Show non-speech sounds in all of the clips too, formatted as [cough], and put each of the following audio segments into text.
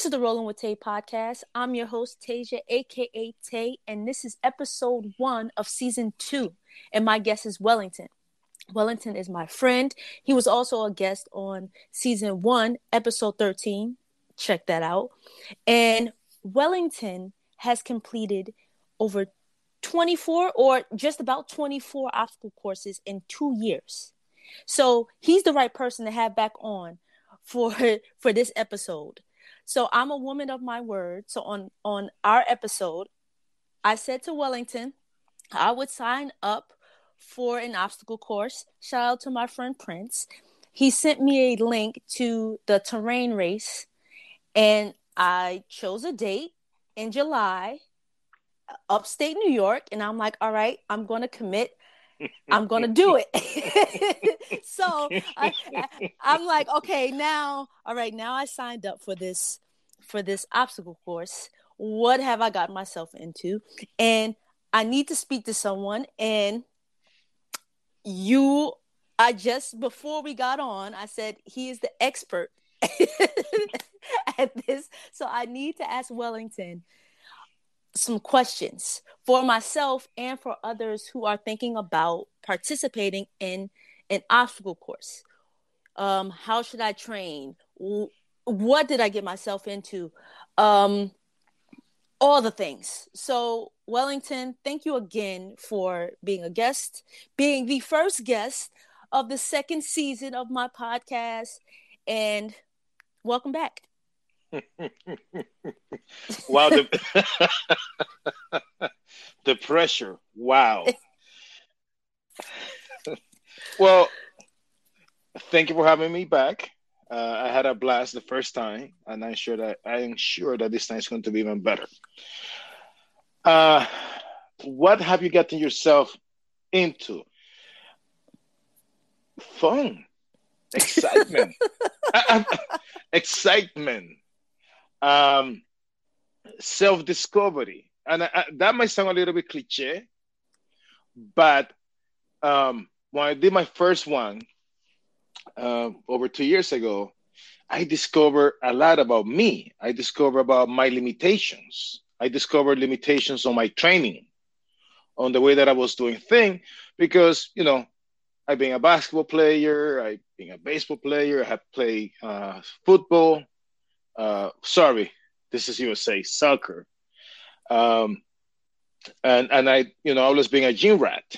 This is the Rolling with Tay podcast. I'm your host, Tasia, aka Tay, and this is episode one of season two. And my guest is Wellington. Wellington is my friend. He was also a guest on season one, episode 13. Check that out. And Wellington has completed over 24 or just about 24 obstacle courses in two years. So he's the right person to have back on for [laughs] for this episode. So I'm a woman of my word. So on on our episode, I said to Wellington, I would sign up for an obstacle course. Shout out to my friend Prince. He sent me a link to the terrain race, and I chose a date in July, upstate New York. And I'm like, all right, I'm going to commit. I'm to do it. [laughs] so I, am like, okay, now, all right, now I signed up for this for this obstacle course. What have I got myself into? And I need to speak to someone. And you, I just before we got on, I said he is the expert [laughs] at this. So I need to ask Wellington some questions for myself and for others who are thinking about participating in an obstacle course. Um, how should I train? what did I get myself into? Um, all the things. So, Wellington, thank you again for being a guest, being the first guest of the second season of my podcast, and welcome back. [laughs] wow, the, [laughs] the pressure. Wow. [laughs] well, thank you for having me back. Uh, I had a blast the first time, and I'm sure that I am sure that this time is going to be even better. Uh, what have you gotten yourself into? Fun, excitement, excitement, um, self-discovery, and I, I, that might sound a little bit cliche, but um, when I did my first one, uh, over two years ago, I discovered a lot about me. I discovered about my limitations. I discovered limitations on my training, on the way that I was doing things, because you know, I've been a basketball player, I've been a baseball player, I have played uh, football. Uh, sorry, this is USA soccer, um, and and I, you know, I was being a gym rat.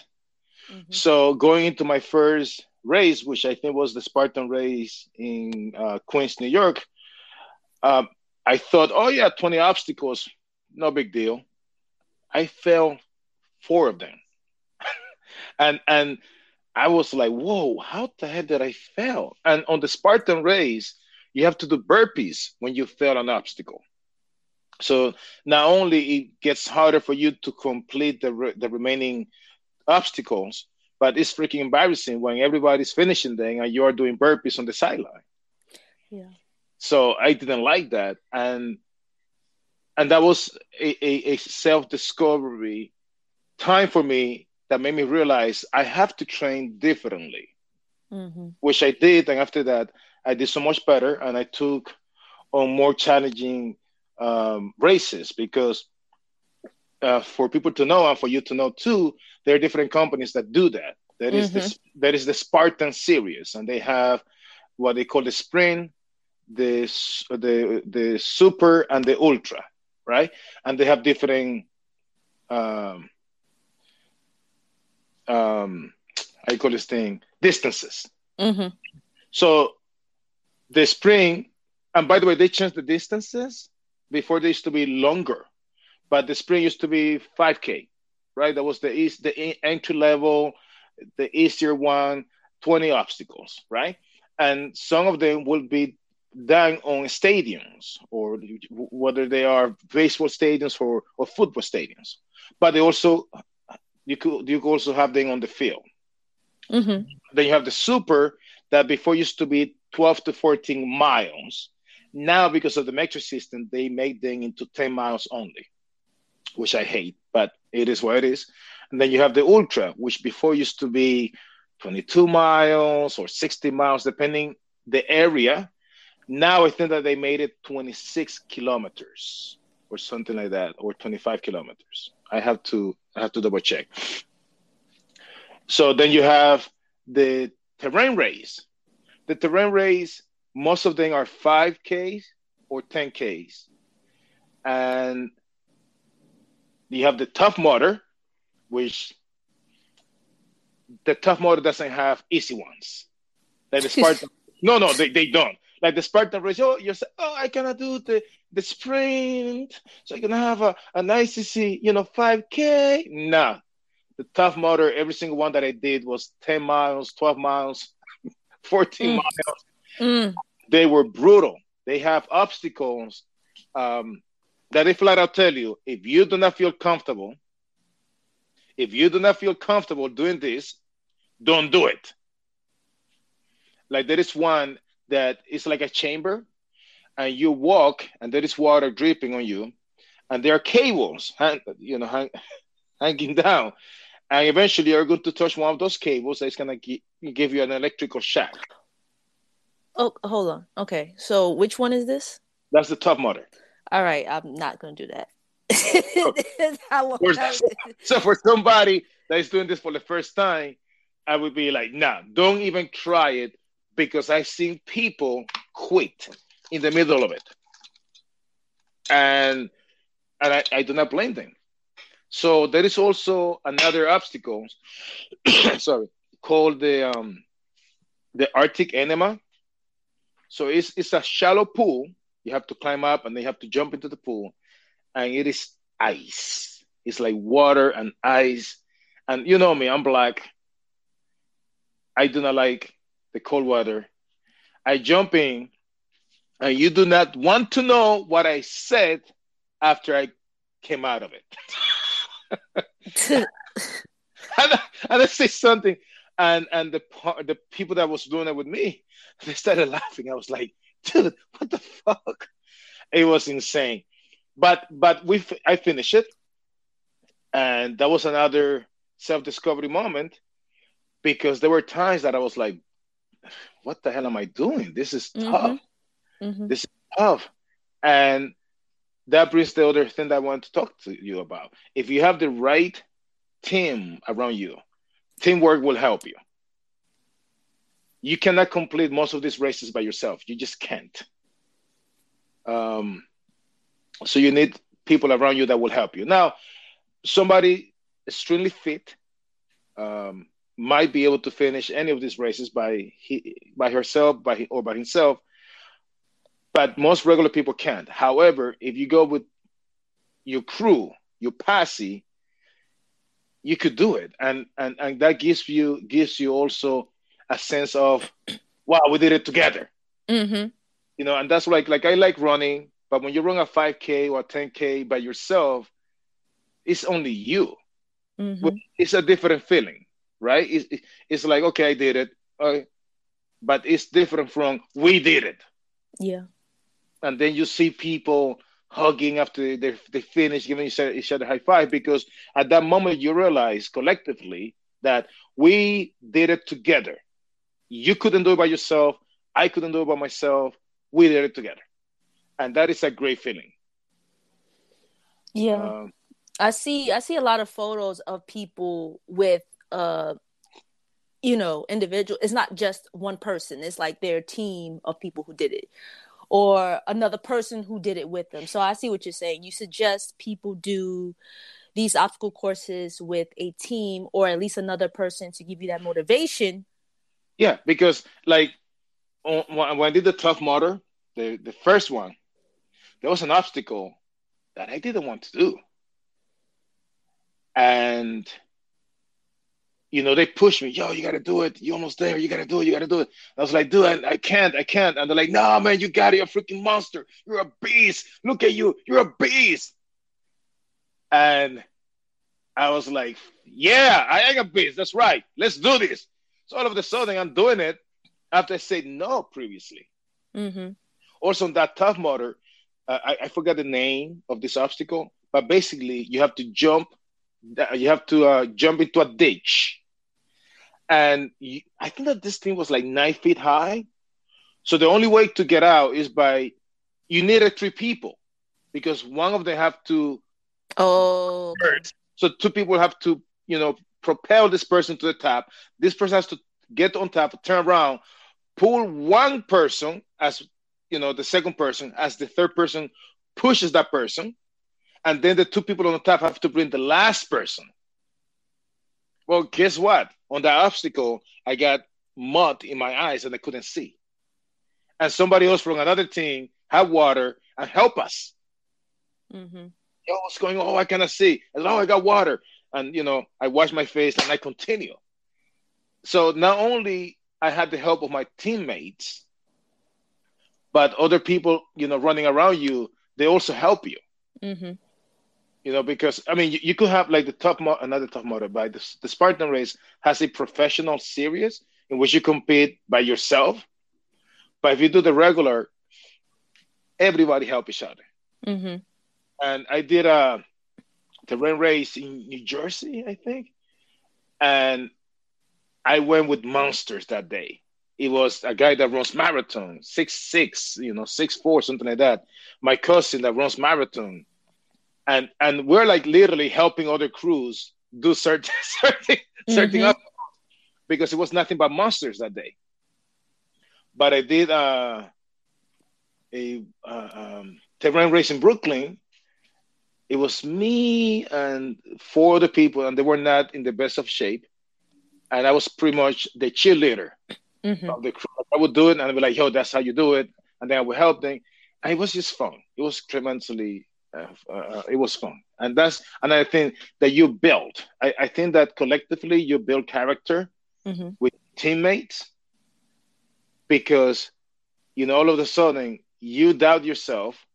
Mm-hmm. So going into my first race, which I think was the Spartan race in uh, Queens, New York, um, I thought, oh yeah, 20 obstacles, no big deal. I fell four of them. [laughs] and and I was like, whoa, how the heck did I fail? And on the Spartan race, you have to do burpees when you fail an obstacle. So not only it gets harder for you to complete the, re- the remaining obstacles, but it's freaking embarrassing when everybody's finishing them and you're doing burpees on the sideline. Yeah. So I didn't like that, and and that was a, a, a self discovery time for me that made me realize I have to train differently, mm-hmm. which I did. And after that, I did so much better, and I took on more challenging um, races because uh, for people to know and for you to know too, there are different companies that do that. That is mm-hmm. this there is the Spartan series, and they have what they call the Sprint, the the the Super, and the Ultra, right? And they have different um, um, I call this thing distances. Mm-hmm. So the Sprint, and by the way, they changed the distances. Before they used to be longer but the Sprint used to be 5K, right? That was the east, the entry level, the easier one, 20 obstacles, right? And some of them will be done on stadiums or whether they are baseball stadiums or, or football stadiums. But they also you could you could also have them on the field. Mm-hmm. Then you have the super that before used to be 12 to 14 miles. Now, because of the metric system, they made them into 10 miles only which I hate, but it is what it is. And then you have the ultra, which before used to be 22 miles or 60 miles, depending the area. Now I think that they made it 26 kilometers or something like that, or 25 kilometers. I have to I have to double check. So then you have the terrain race. The terrain race, most of them are 5Ks or 10Ks. And you have the Tough Mudder, which the Tough Mudder doesn't have easy ones. Like the [laughs] Spartan. no, no, they, they don't. Like the Spartan race, oh, you say, oh, I cannot do the, the sprint, so I can have a, a nice easy, you know, 5K. Nah, the Tough Mudder, every single one that I did was 10 miles, 12 miles, 14 mm. miles. Mm. They were brutal. They have obstacles um, that if flat out tell you, if you do not feel comfortable, if you do not feel comfortable doing this, don't do it. Like there is one that is like a chamber, and you walk, and there is water dripping on you, and there are cables, hang, you know, hang, [laughs] hanging down, and eventually you're going to touch one of those cables that's going to give you an electrical shock. Oh, hold on. Okay, so which one is this? That's the Tough Mudder. All right, I'm not going to do that. Oh. [laughs] so for somebody that is doing this for the first time, I would be like, nah, don't even try it because I've seen people quit in the middle of it. And and I, I do not blame them. So there is also another obstacle, [clears throat] sorry, called the um, the Arctic Enema. So it's it's a shallow pool. You have to climb up and they have to jump into the pool, and it is ice. It's like water and ice. And you know me, I'm black. I do not like the cold water. I jump in, and you do not want to know what I said after I came out of it. [laughs] and, [laughs] I, and I say something, and and the the people that was doing it with me, [laughs] they started laughing. I was like, dude, what the fuck? It was insane. But but we I finished it, and that was another self discovery moment because there were times that I was like, what the hell am I doing? This is mm-hmm. tough. Mm-hmm. This is tough. And that brings the other thing that I want to talk to you about. If you have the right team around you, teamwork will help you. You cannot complete most of these races by yourself. You just can't. Um, so you need people around you that will help you. Now, somebody extremely fit um, might be able to finish any of these races by he, by herself, by or by himself but most regular people can't. However, if you go with your crew, your posse, you could do it, and and and that gives you gives you also a sense of, wow, we did it together. Mm-hmm. You know, and that's like like I like running, but when you run a 5K or 10K by yourself, it's only you. Mm-hmm. It's a different feeling, right? It's, it's like okay, I did it, uh, but it's different from we did it. Yeah and then you see people hugging after they, they finish giving each other a high five because at that moment you realize collectively that we did it together. You couldn't do it by yourself i couldn't do it by myself we did it together. And that is a great feeling. Yeah. Um, i see i see a lot of photos of people with uh you know individual it's not just one person it's like their team of people who did it or another person who did it with them. So I see what you're saying. You suggest people do these obstacle courses with a team or at least another person to give you that motivation. Yeah, because like when I did the Tough Mudder, the the first one, there was an obstacle that I didn't want to do, and you know, they push me, yo, you gotta do it. You almost there. You gotta do it. You gotta do it. I was like, dude, I, I can't, I can't. And they're like, no, man, you got it. You're a freaking monster. You're a beast. Look at you. You're a beast. And I was like, yeah, I am a beast. That's right. Let's do this. So all of a sudden, I'm doing it after I said no previously. Mm-hmm. Also, on that Tough Mudder, uh, I, I forgot the name of this obstacle, but basically, you have to jump. You have to uh, jump into a ditch and you, I think that this thing was like nine feet high, So the only way to get out is by you needed three people because one of them have to Oh. so two people have to, you know, propel this person to the top. This person has to get on top, turn around, pull one person as you know the second person as the third person pushes that person, and then the two people on the top have to bring the last person. Well, guess what? On that obstacle, I got mud in my eyes and I couldn't see. And somebody else from another team had water and help us. Mm-hmm. Yo, what's going on? Oh, I cannot see. Said, oh, I got water. And, you know, I wash my face and I continue. So not only I had the help of my teammates, but other people, you know, running around you, they also help you. Mm-hmm. You know, because I mean, you, you could have like the top, mo- another Tough Mudder, but the, the Spartan race has a professional series in which you compete by yourself. But if you do the regular, everybody help each other. Mm-hmm. And I did a terrain race in New Jersey, I think, and I went with monsters that day. It was a guy that runs marathon, six six, you know, six four, something like that. My cousin that runs marathon, and and we're like literally helping other crews do certain [laughs] certain certain Mhm. up because it was nothing but monsters that day. But I did uh, a uh, um, terrain race in Brooklyn. It was me and four other people, and they were not in the best of shape. And I was pretty much the cheerleader Mm-hmm. of the crew. I would do it, and I'd be like, "Yo, that's how you do it," and then I would help them. And it was just fun. It was tremendously. Uh, uh, it was fun, and that's and I think that you build. I, I think that collectively you build character Mm-hmm. with teammates because you know all of a sudden you doubt yourself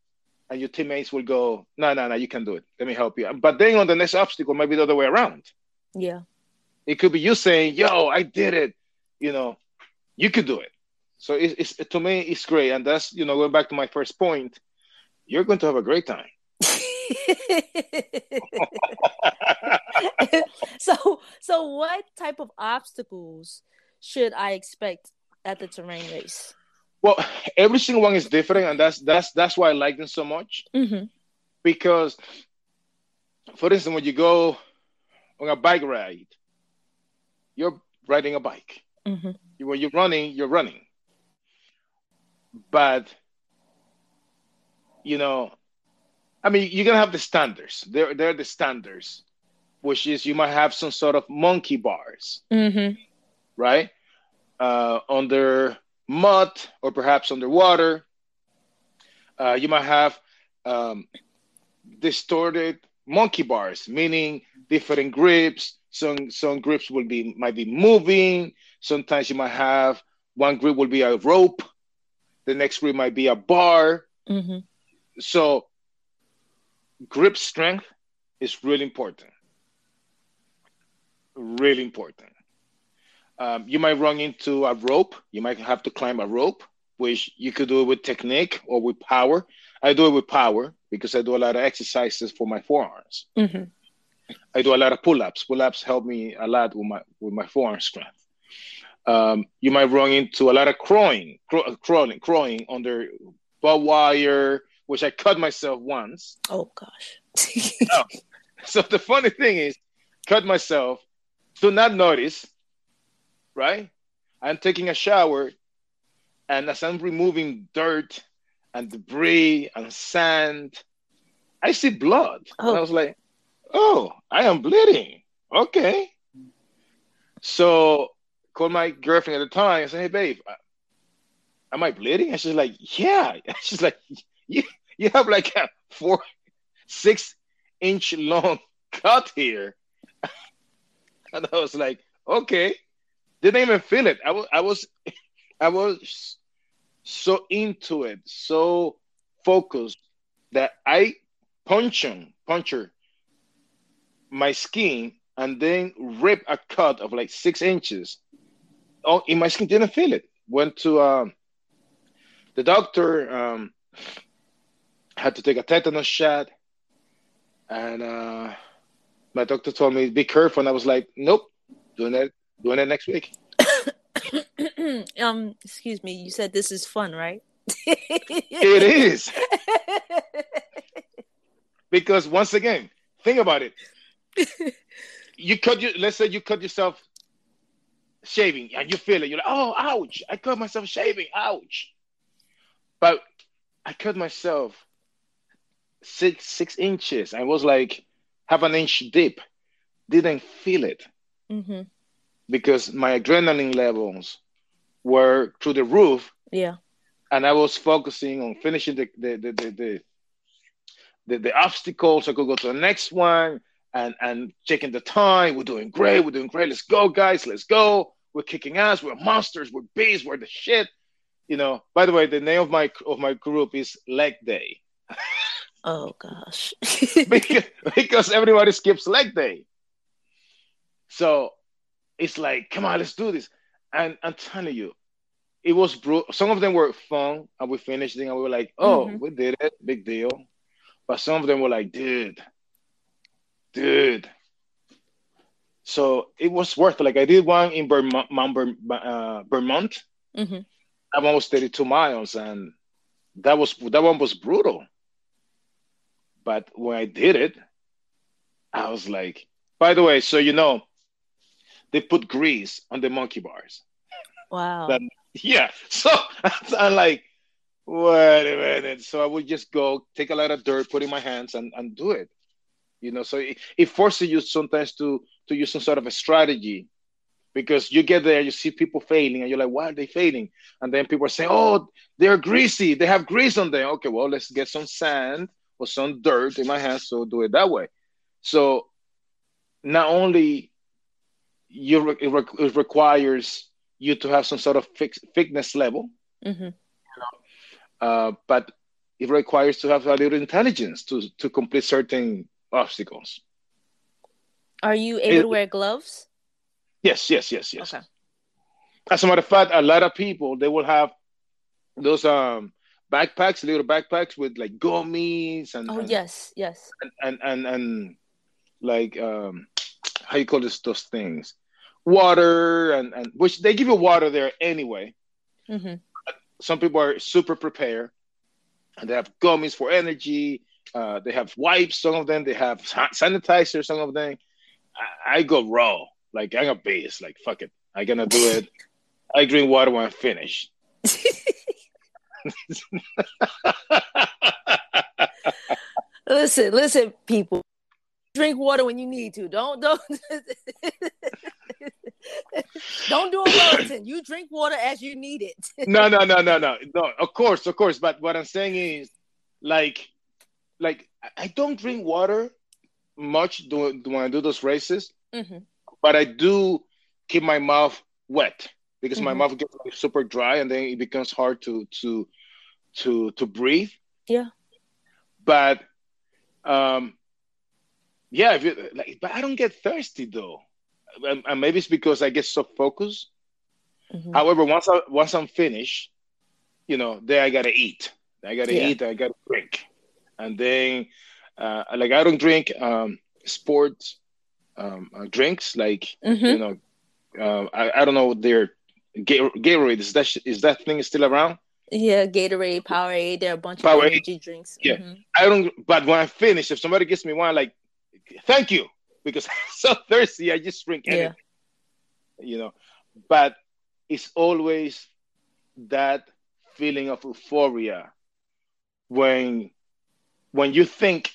and your teammates will go no no no you can do it. Let me help you. But then on the next obstacle maybe the other way around. Yeah. it could be you saying yo i did it. You know you could do it. So it, it's to me it's great. And that's you know going back to my first point you're going to have a great time [laughs] so so what type of obstacles should I expect at the terrain race? well every single one is different and that's that's that's why i like them so much Mm-hmm. because for instance when you go on a bike ride you're riding a bike Mm-hmm. when you're running you're running but you know i mean you're gonna have the standards. They're, they're the standards which is you might have some sort of monkey bars Mm-hmm. right? Uh, under mud or perhaps underwater. Uh, you might have um, distorted monkey bars meaning different grips. Some some grips will be might be moving. Sometimes you might have one grip will be a rope. The next grip might be a bar. Mm-hmm. so grip strength is really important really important um, you might run into a rope you might have to climb a rope which you could do it with technique or with power i do it with power because i do a lot of exercises for my forearms Mm-hmm. I do a lot of pull-ups. Pull-ups help me a lot with my with my forearm strength. Um, you might run into a lot of crawling, craw- crawling, crawling under barbed wire, which I cut myself once. Oh gosh. [laughs] So the funny thing is, cut myself, do not notice, right? I'm taking a shower, and as I'm removing dirt and debris and sand, I see blood. Oh. And I oh. was like, oh, I am bleeding. Okay. So called my girlfriend at the time and said, hey, babe, uh, am I bleeding? And she's like, yeah. [laughs] She's like, you, you have like a four, six inch long [laughs] cut here. [laughs] and I was like, okay. Didn't even feel it. I was, I was, [laughs] I was so into it, so focused that I punctured, punctured my skin and then rip a cut of like six inches. Oh, in my skin, didn't feel it. Went to um, the doctor. Um, had to take a tetanus shot, and uh, my doctor told me be careful. And I was like, nope, doing it, doing it next week. [coughs] [coughs] um, excuse me. You said this is fun, right? it is [laughs] because once again, think about it. [laughs] you cut your. Let's say you cut yourself shaving, and you feel it. You're like, oh, ouch! I cut myself shaving. Ouch! But I cut myself six six inches. I was like have an inch deep. Didn't feel it mm-hmm. because my adrenaline levels were through the roof. Yeah. And I was focusing on finishing the the the the, the, the, the obstacles. I could go to the next one and and checking the time. We're doing great. We're doing great. Let's go, guys. Let's go. We're kicking ass. We're monsters. We're beasts. We're the shit. You know. By the way, the name of my of my group is Leg Day. [laughs] Oh gosh. [laughs] [laughs] because, because everybody skips leg day. So it's like, come on, let's do this. And I'm telling you, it was brutal. Some of them were fun, and we finished it, and we were like, oh, mm-hmm. we did it, big deal. But some of them were like, dude, dude. So it was worth it. Like I did one in Vermont, uh, Vermont. Mm-hmm. That one was 32 miles, and that was that one was brutal. But when I did it, I was like, by the way, so you know, they put grease on the monkey bars. Wow. That, yeah. [laughs] So I'm like, wait a minute. So I would just go take a lot of dirt, put in my hands, and, and do it. You know, so it, it forces you sometimes to to use some sort of a strategy because you get there, you see people failing, and you're like, why are they failing? And then people are saying, oh, they're greasy, they have grease on them. Okay, well, let's get some sand or some dirt in my hands, so do it that way. So not only you it, re- it requires you to have some sort of fix, fitness level, mm-hmm. you know, uh, but it requires to have a little intelligence to to complete certain obstacles. Are you able it, to wear gloves? Yes, yes, yes, yes. Okay. As a matter of fact, a lot of people they will have those um backpacks, little backpacks with like gummies and oh and, yes, yes, and and and, and like um how you call this those things, water and and which they give you water there anyway. Mm-hmm. Some people are super prepared, and they have gummies for energy. Uh, they have wipes. Some of them they have sanitizer. Some of them. I, I go raw. Like I'm a base. Like fuck it. I gonna do it. [laughs] I drink water when I finish. [laughs] listen, listen, people. Drink water when you need to. Don't don't [laughs] don't do a Wellington. You drink water as you need it. [laughs] no, no, no, no, no, no. Of course, of course. But what I'm saying is, like, like I don't drink water much do, when I do those races, mm-hmm. but I do keep my mouth wet because mm-hmm. my mouth gets like super dry and then it becomes hard to to to to breathe. Yeah. But um yeah, if you, like, but I don't get thirsty though, and, and maybe it's because I get so focused. Mm-hmm. However, once I once I'm finished, you know, then I gotta eat. I gotta yeah. eat. I gotta drink, and then uh, like I don't drink um, sports um, uh, drinks. Like mm-hmm. you know, uh, I, I don't know their Gatorade is that is that thing still around? Yeah, Gatorade, Powerade. There are a bunch Powerade. of energy drinks. Yeah, mm-hmm. I don't. But when I finish, if somebody gives me one, like, thank you, because [laughs] I'm so thirsty. I just drink anything. Yeah. You know, but it's always that feeling of euphoria when when you think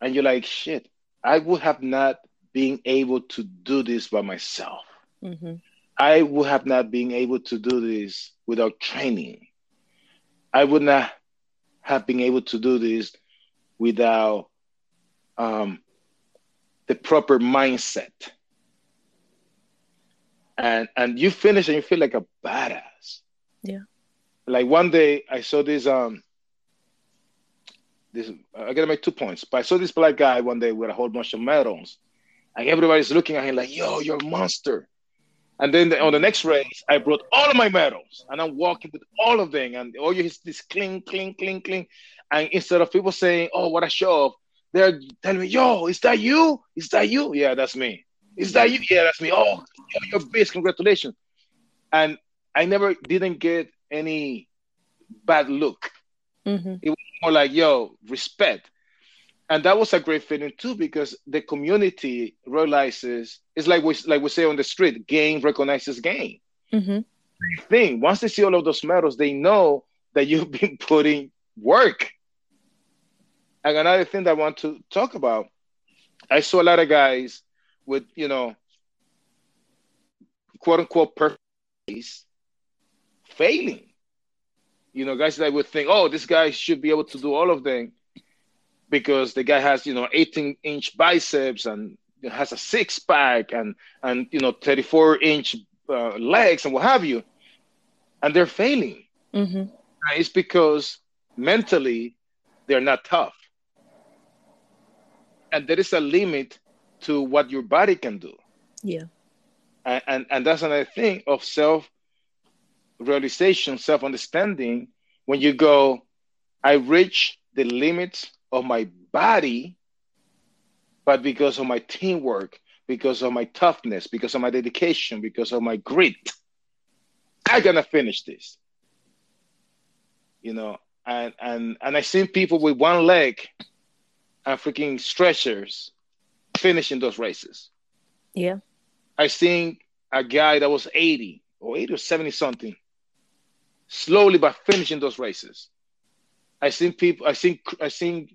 and you're like, shit, I would have not been able to do this by myself. Mm-hmm. I would have not been able to do this without training. I would not have been able to do this without um, the proper mindset. And and you finish and you feel like a badass. Yeah. Like one day I saw this um this I gotta make two points. But I saw this black guy one day with a whole bunch of medals. And everybody's looking at him like, yo, you're a monster. And then the, on the next race, I brought all of my medals and I'm walking with all of them. And all you hear is this cling, cling, cling, cling. And instead of people saying, oh, what a show off, they're telling me, yo, is that you? Is that you? Yeah, that's me. Is that you? Yeah, that's me. Oh, you're best. Congratulations. And I never didn't get any bad look. Mm-hmm. It was more like, yo, respect. And that was a great feeling too, because the community realizes it's like we like we say on the street, game recognizes game. Mm-hmm. Thing. Once they see all of those medals, they know that you've [laughs] been putting work. And another thing that I want to talk about, I saw a lot of guys with, you know, quote unquote perfect failing. You know, guys that would think, oh, this guy should be able to do all of them because the guy has, you know, 18 inch biceps and has a six pack and, and, you know, 34 inch uh, legs and what have you. And they're failing. Mm-hmm. It's because mentally they're not tough. And there is a limit to what your body can do. Yeah. And, and, and that's another thing of self realization, self understanding. When you go, I reach the limits of my body, but because of my teamwork, because of my toughness, because of my dedication, because of my grit, I'm gonna finish this. You know, and and and I seen people with one leg and freaking stretchers finishing those races. Yeah. I seen a guy that was 80 or 80 or 70 something, slowly but finishing those races. I seen people, I seen, I seen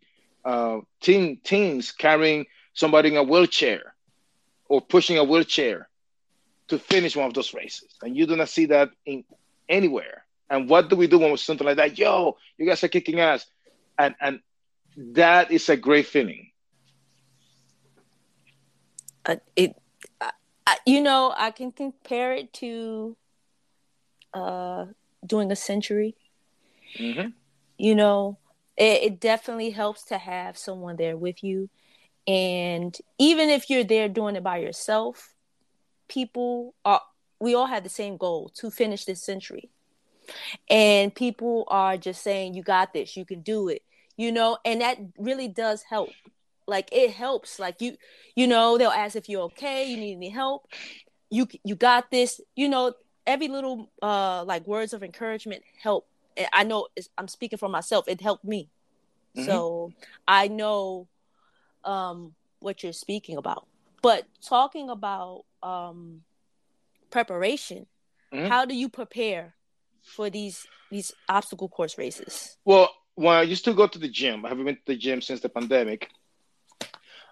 uh, teen, teens carrying somebody in a wheelchair or pushing a wheelchair to finish one of those races. And you do not see that in anywhere. And what do we do when we're something like that? Yo, you guys are kicking ass. And, and that is a great feeling. Uh, it I, you know, I can compare it to uh, doing a century. Mm-hmm. You know, it, it definitely helps to have someone there with you. And even if you're there doing it by yourself, people are, we all have the same goal to finish this century. And people are just saying, you got this, you can do it, you know, and that really does help. Like it helps. Like you you know they'll ask if you're okay you need any help you you got this. You know every little uh like words of encouragement help i know i'm speaking for myself it helped me mm-hmm. so i know um what you're speaking about but talking about um preparation mm-hmm. how do you prepare for these these obstacle course races well when i used to go to the gym i haven't been to the gym since the pandemic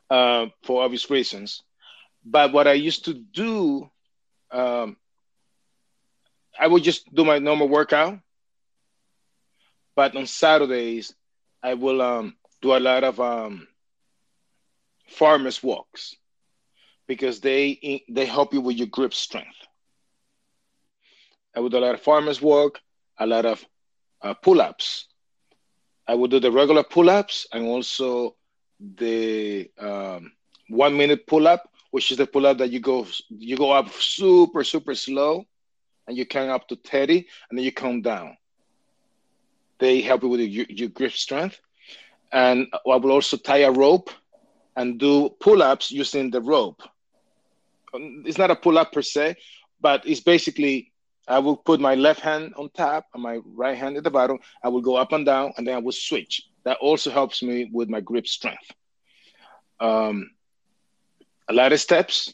uh, for obvious reasons. But what I used to do, um, I would just do my normal workout. But on Saturdays, I will um, do a lot of um, farmers walks because they they help you with your grip strength. I would do a lot of farmers walk, a lot of uh, pull-ups. I would do the regular pull-ups and also the um, one minute pull up, which is the pull up that you go you go up super super slow, and you count up to thirty, and then you come down. They help you with your, your grip strength, and I will also tie a rope and do pull ups using the rope. Um, it's not a pull up per se, but it's basically I will put my left hand on top and my right hand at the bottom. I will go up and down, and then I will switch. That also helps me with my grip strength. Um, a lot of steps.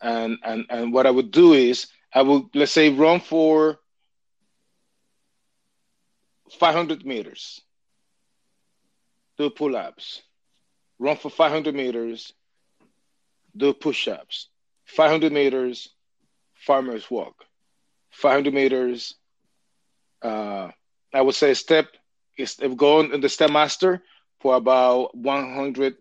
And, and, and what I would do is I would, let's say, run for 500 meters, do pull ups, run for 500 meters, do push ups, 500 meters, farmer's walk, 500 meters, uh, I would say step is going in the step master for about 100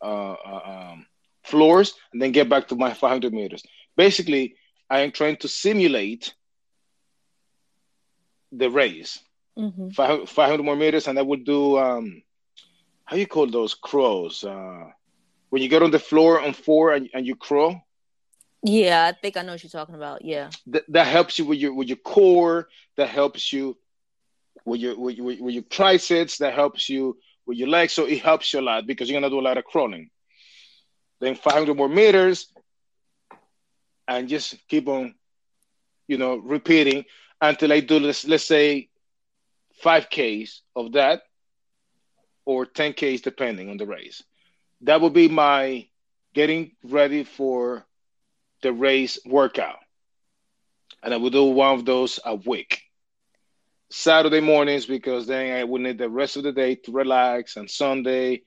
uh, uh, um, floors and then get back to my 500 meters. Basically, I am trying to simulate the race. Mm-hmm. 500, 500 more meters, and I would do um, how you call those crows? Uh, when you get on the floor on four and, and you crawl. Yeah, I think I know what you're talking about. Yeah, Th- that helps you with your with your core. That helps you with your with, your, with your triceps. That helps you with your legs. So it helps you a lot because you're gonna do a lot of crawling. Then 500 more meters, and just keep on you know, repeating until I do let's let's say five Ks of that or 10 Ks depending on the race. That would be my getting ready for the race workout. And I would do one of those a week. Saturday mornings because then I would need the rest of the day to relax. And Sunday,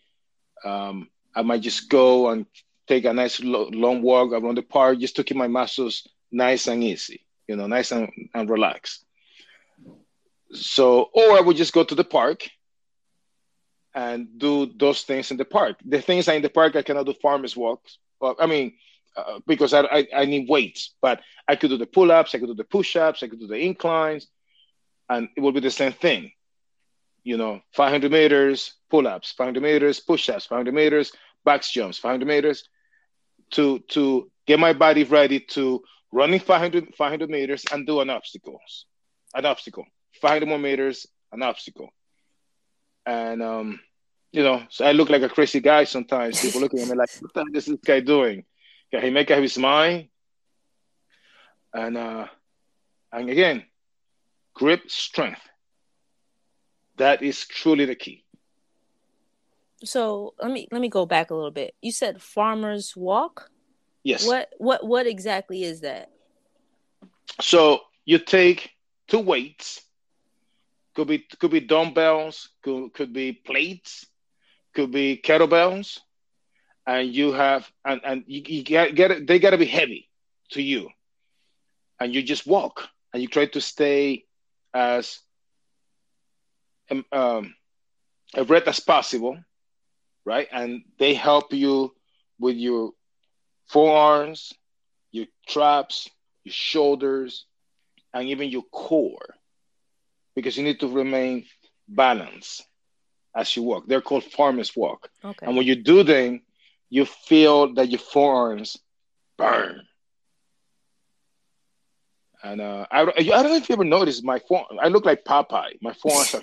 um, I might just go and take a nice long walk around the park just to keep my muscles nice and easy, you know, nice and, and relaxed. So, or I would just go to the park and do those things in the park. The things in the park, I cannot do farmers walks. Well, I mean, uh, because I, I, I need weights, but I could do the pull ups, I could do the push ups, I could do the inclines, and it will be the same thing. You know, 500 meters pull ups, 500 meters push ups, 500 meters box jumps, 500 meters to to get my body ready to running 500 500 meters and do an obstacles, an obstacle, 500 more meters, an obstacle, and um, you know, so I look like a crazy guy sometimes. People looking at me like, "What the hell is this guy doing? Can he make up his mind?" And uh, and again, grip strength. That is truly the key. So let me let me go back a little bit. You said farmers walk. Yes. What what what exactly is that? So you take two weights. Could be could be dumbbells. Could could be plates. Could be kettlebells, and you have and and you, you get get it. They got to be heavy to you, and you just walk and you try to stay as um, um, erect as possible, right? And they help you with your forearms, your traps, your shoulders, and even your core, because you need to remain balanced as you walk. They're called farmers walk. Okay. And when you do them, you feel that your forearms burn and uh, I, I don't know if you ever noticed my phone. I look like Popeye. My forearms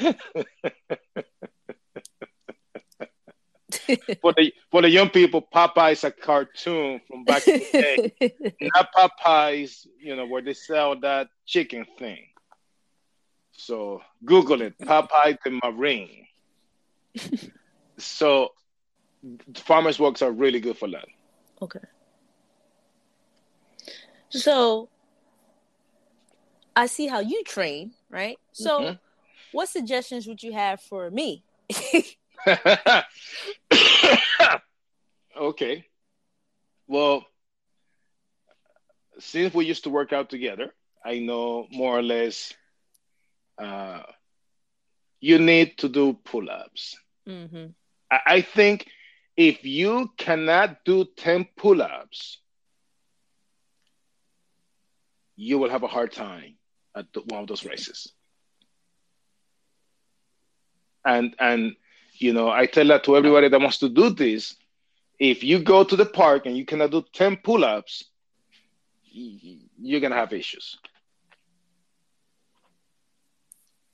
are [laughs] [laughs] for the for the young people, Popeye is a cartoon from back in the day. [laughs] Not Popeyes, you know, where they sell that chicken thing. So Google it, Popeye the Marine. [laughs] so farmers works are really good for that. Okay. So I see how you train, right? So mm-hmm. what suggestions would you have for me? [coughs] okay. Well, since we used to work out together, I know more or less uh, you need to do pull ups. Mm-hmm. I-, I think if you cannot do 10 pull ups, you will have a hard time at one of those races. And and you know, I tell that to everybody that wants to do this. If you go to the park and you cannot do 10 pull-ups, you're gonna have issues.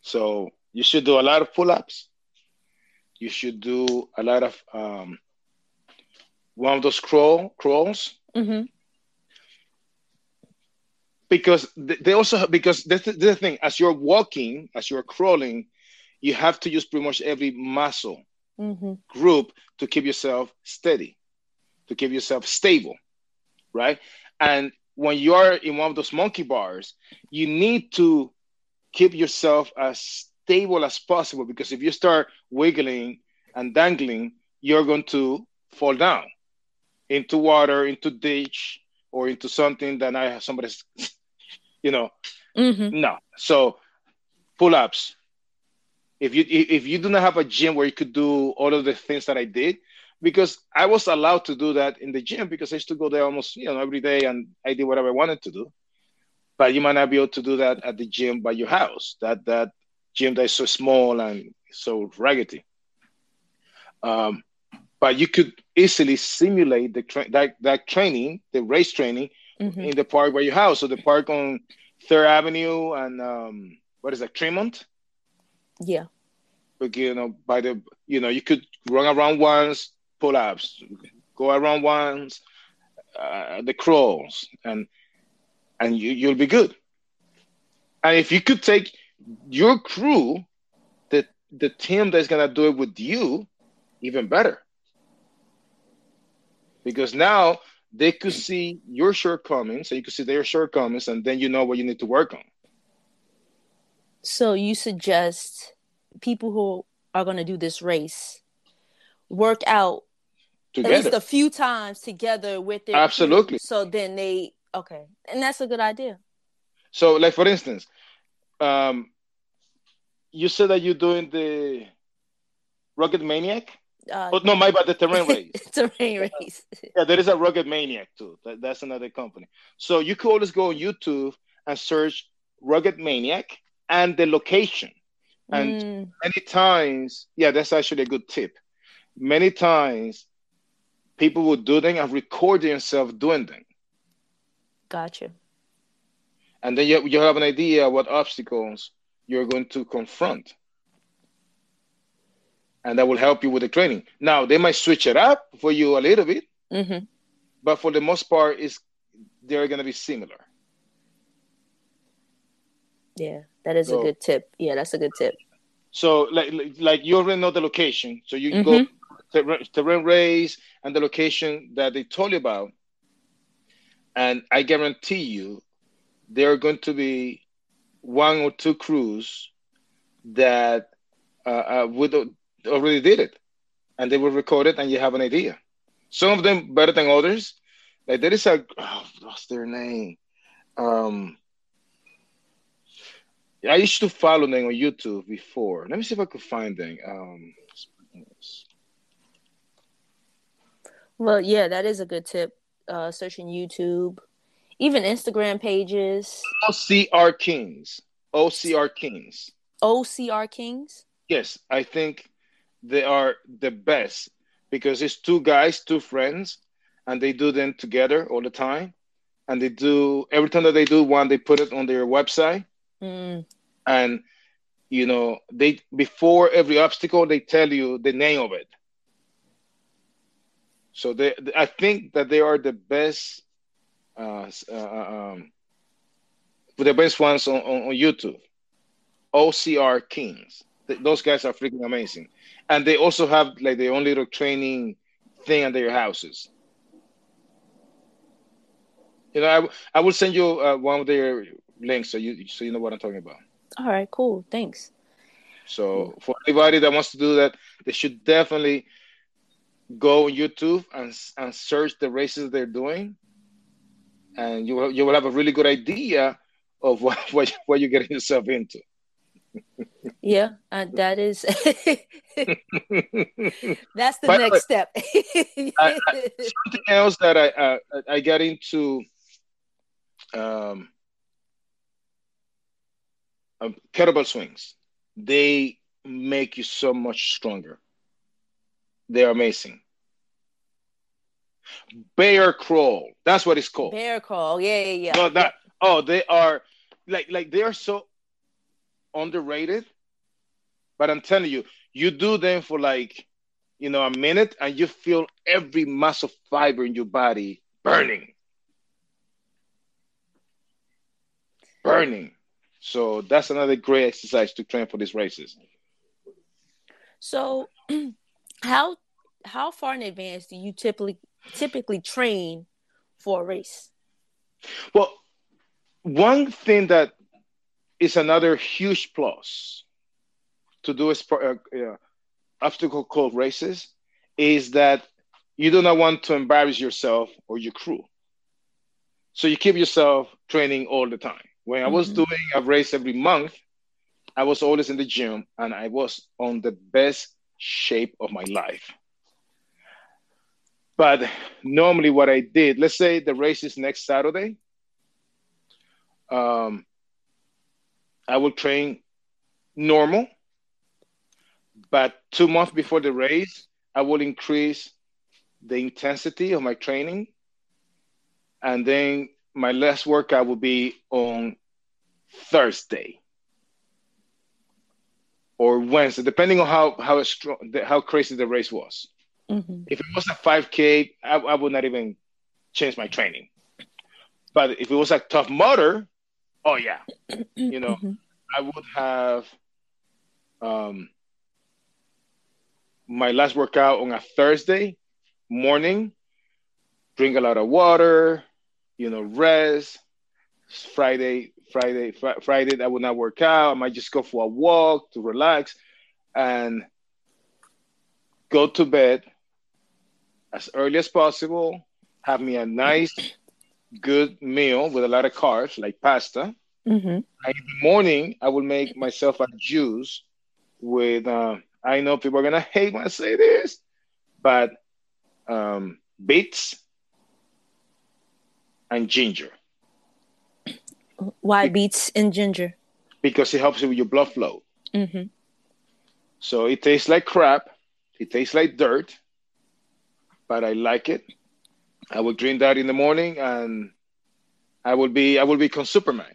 So you should do a lot of pull-ups. You should do a lot of um, one of those crawl crawls. Mm-hmm because they also because that's the, the thing as you're walking as you're crawling you have to use pretty much every muscle mm-hmm. group to keep yourself steady to keep yourself stable right and when you are in one of those monkey bars you need to keep yourself as stable as possible because if you start wiggling and dangling you're going to fall down into water into ditch or into something that I have somebody's [laughs] you know. Mm-hmm. No. So pull ups. If you if you do not have a gym where you could do all of the things that I did, because I was allowed to do that in the gym because I used to go there almost you know every day and I did whatever I wanted to do. But you might not be able to do that at the gym by your house. That that gym that is so small and so raggedy. Um, but you could easily simulate the tra- that that training, the race training, mm-hmm. in the park by your house. So the park on Third Avenue and um, what is that, Tremont? Yeah. But, you know, by the you know, you could run around once, pull ups, go around once, uh, the crawls, and and you, you'll be good. And if you could take your crew, the the team that's gonna do it with you, even better. Because now they could see your shortcomings, and you could see their shortcomings, and then you know what you need to work on. So you suggest people who are going to do this race work out together. at least a few times together with their absolutely. so then they okay, and that's a good idea. So, like for instance, um, you said that you're doing the Rugged Maniac. Uh, oh, no, my bad. The terrain [laughs] race. terrain race. yeah, there is a Rugged Maniac too. That, that's another company. So you could always go on YouTube and search Rugged Maniac and the location. And mm. many times, yeah, that's actually a good tip. Many times, people will do them and record themselves doing them. Gotcha. And then you, you have an idea what obstacles you're going to confront. And that will help you with the training. Now, they might switch it up for you a little bit, mm-hmm. but for the most part, is they're going to be similar. Yeah, that is so, a good tip. Yeah, that's a good tip. So, like, like you already know the location, so you mm-hmm. go to terrain race and the location that they told you about, and I guarantee you, there are going to be one or two crews that uh, uh, would already did it, and they will record it, and you have an idea. Some of them better than others. Like there is a oh, what's their name? Um, I used to follow them on YouTube before. Let me see if I could find them. Um, well, yeah, that is a good tip. Uh, searching YouTube, even Instagram pages. OCR Kings. OCR Kings. OCR Kings. Yes, I think they are the best because it's two guys, two friends, and they do them together all the time. And they do every time that they do one, they put it on their website. Mm. And you know, they before every obstacle, they tell you the name of it. So they, I think that they are the best, uh, uh, um, the best ones on, on, on YouTube. OCR Kings. those guys are freaking amazing, and they also have like their own little training thing at their houses. You know, I, I will send you uh, one of their links so you so you know what I'm talking about. All right, cool. Thanks. So for anybody that wants to do that, they should definitely go on YouTube and and search the races they're doing, and you will you will have a really good idea of what [laughs] what, what you're getting yourself into. [laughs] yeah, uh, that is [laughs] that's the next step. I, I, something else that I uh, I got into um, um, kettlebell swings. They make you so much stronger. They're amazing. Bear crawl. That's what it's called. Bear crawl. Yeah, yeah, yeah. No, that. Oh, they are like like they are so underrated. But I'm telling you, you do them for like you know a minute, and you feel every muscle fiber in your body burning, burning. So that's another great exercise to train for these races. So, [clears throat] how how far in advance do you typically typically train for a race? Well, one thing that is another huge plus to do a uh, uh, obstacle course races is that you do not want to embarrass yourself or your crew. So you keep yourself training all the time. When I was mm-hmm. doing a race every month, I was always in the gym and I was on the best shape of my life. But normally, what I did, let's say the race is next Saturday, um, I will train normal, but two months before the race, I will increase the intensity of my training. And then my last workout will be on Thursday or Wednesday, depending on how how strong, how crazy the race was. Mm-hmm. If it was a 5K, I, I, would not even change my training. But if it was a Tough Mudder, oh yeah, [clears throat] you know, Mhm. I would have um, my last workout on a Thursday morning. Drink a lot of water, you know, rest. Friday, Friday, fr- Friday, I would not work out. I might just go for a walk to relax, and go to bed as early as possible. Have me a nice, good meal with a lot of carbs, like pasta. Mhm. And in the morning, I will make myself a juice with. Uh, I know people are gonna hate when I say this, but um, beets and ginger Why beets and ginger? because it helps you with your blood flow. hmm So it tastes like crap. It tastes like dirt, but I like it. I will drink that in the morning, and I will be I will become Superman.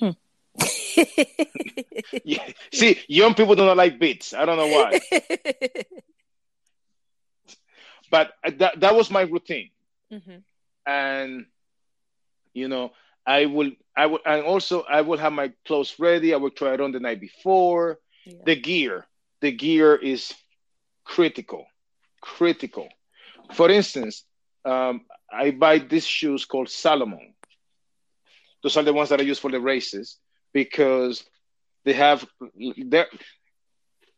[laughs] Yeah. See, young people do not like beets. I don't know why, [laughs] but that that was my routine, hmm and you know I will I will and also I will have my clothes ready. I will try it on the night before. Yeah. The gear, the gear is critical, critical. For instance, um, I buy these shoes called Salomon. Those are the ones that I use for the races because they have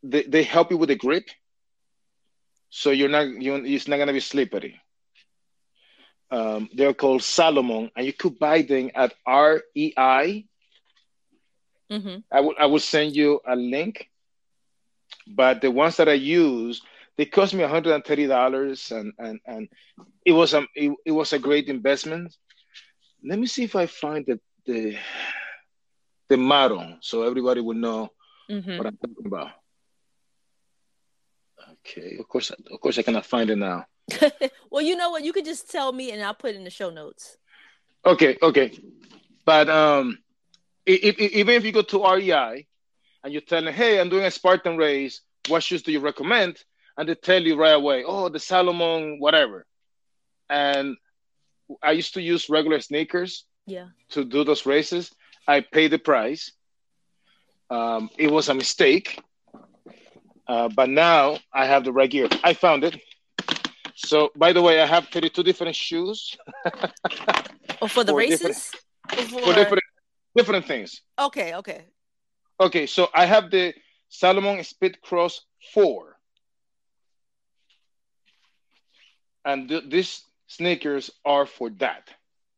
they they help you with the grip, so you're not you it's not gonna be slippery. Um, they're called Salomon, and you could buy them at REI. hmm I will I will send you a link. But the ones that I use, they cost me $130 and and and it was a it, it was a great investment. Let me see if I find the the the model so everybody will know hmm what I'm talking about. Okay, of course of course I cannot find it now. [laughs] well, you know what? You could just tell me, and I'll put it in the show notes. Okay, okay. But um if, if, even if you go to REI and you tell them, hey, I'm doing a Spartan race, what shoes do you recommend? And they tell you right away, oh, the Salomon, whatever. And I used to use regular sneakers Yeah. to do those races. I paid the price. Um, it was a mistake. Uh, but now I have the right gear. I found it. So, by the way, I have 32 different shoes [laughs] Oh, for the For different- races. For different different things. Okay. Okay. Okay, so I have the Salomon Speed Cross 4. And th- these sneakers are for that.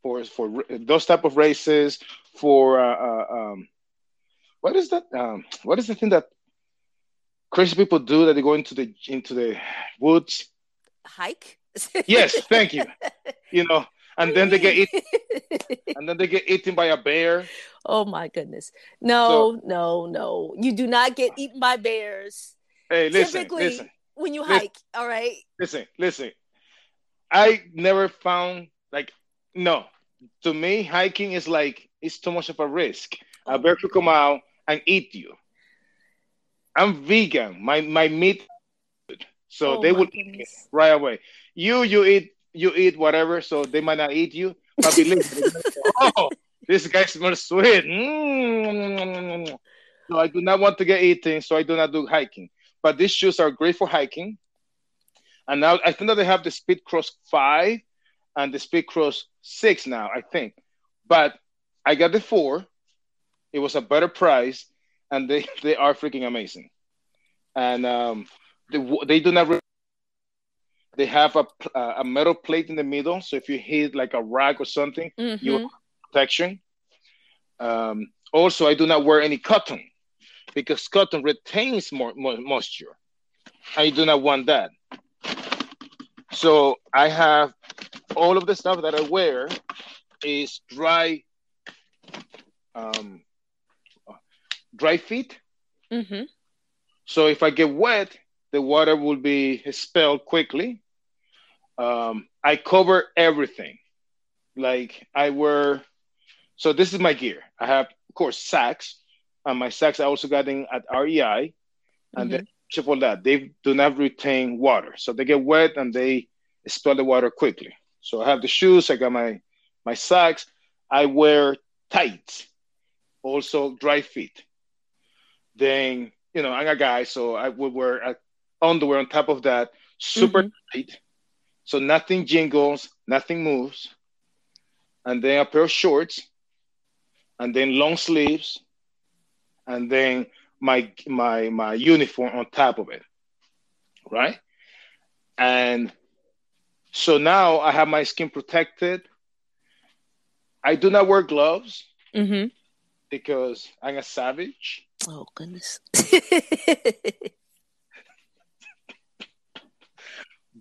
For for r- those type of races for uh, uh, um what is that um what is the thing that crazy people do that they go into the into the woods? Hike. Yes, thank you. [laughs] You know, and then they get eat, it. [laughs] and then they get eaten by a bear. oh my goodness! No, no, no! You do not get eaten by bears Hey, listen, Typically- listen. when you Listen. hike. All right. listen, listen. I never found like no. To me, hiking is like it's too much of a risk. A oh bear could come out and eat you. I'm vegan. My my meat, so Oh, they my will eat me right away. You you eat you eat whatever, so they might not eat you. But believe me, [laughs] oh, this guy smells sweet. Mm. So I do not want to get eaten, so I do not do hiking. But these shoes are great for hiking. And now I think that they have the Speed Cross 5 and the Speed Cross 6 now, I think. But I got the 4. It was a better price and they, [laughs] they are freaking amazing. And um, they, they do not re- they have a, a metal plate in the middle, so if you hit like a rock or something, Mhm. you protection. Um, also, I do not wear any cotton because cotton retains more, more moisture. I do not want that. So I have all of the stuff that I wear is dry, um, Dri-FIT. Mhm. So if I get wet, the water will be expelled quickly. Um, I cover everything. Like I wear, so this is my gear. I have, of course, sacks. And my sacks I also got in at REI. And then for that. They do not retain water, so they get wet and they expel the water quickly. So I have the shoes. I got my my socks. I wear tights, also Dri-FIT. Then you know I'm a guy, so I would wear underwear on top of that, super mm-hmm. tight, so nothing jingles, nothing moves. And then a pair of shorts, and then long sleeves, and then my my my uniform on top of it, right? And so now I have my skin protected. I do not wear gloves mm-hmm. because I'm a savage. Oh goodness. [laughs]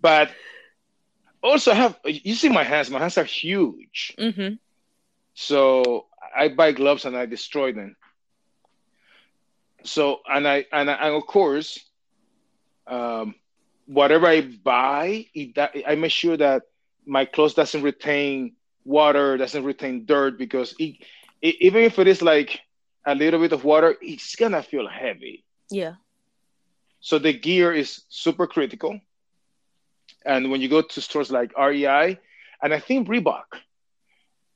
but also have you see my hands, my hands are huge. Mm-hmm. So I buy gloves and I destroy them. So and I and, I, and of course, um, whatever I buy, it, I make sure that my clothes doesn't retain water, doesn't retain dirt because it, it, even if it is like a little bit of water, it's gonna feel heavy. Yeah. So the gear is super critical. And when you go to stores like REI, and I think Reebok,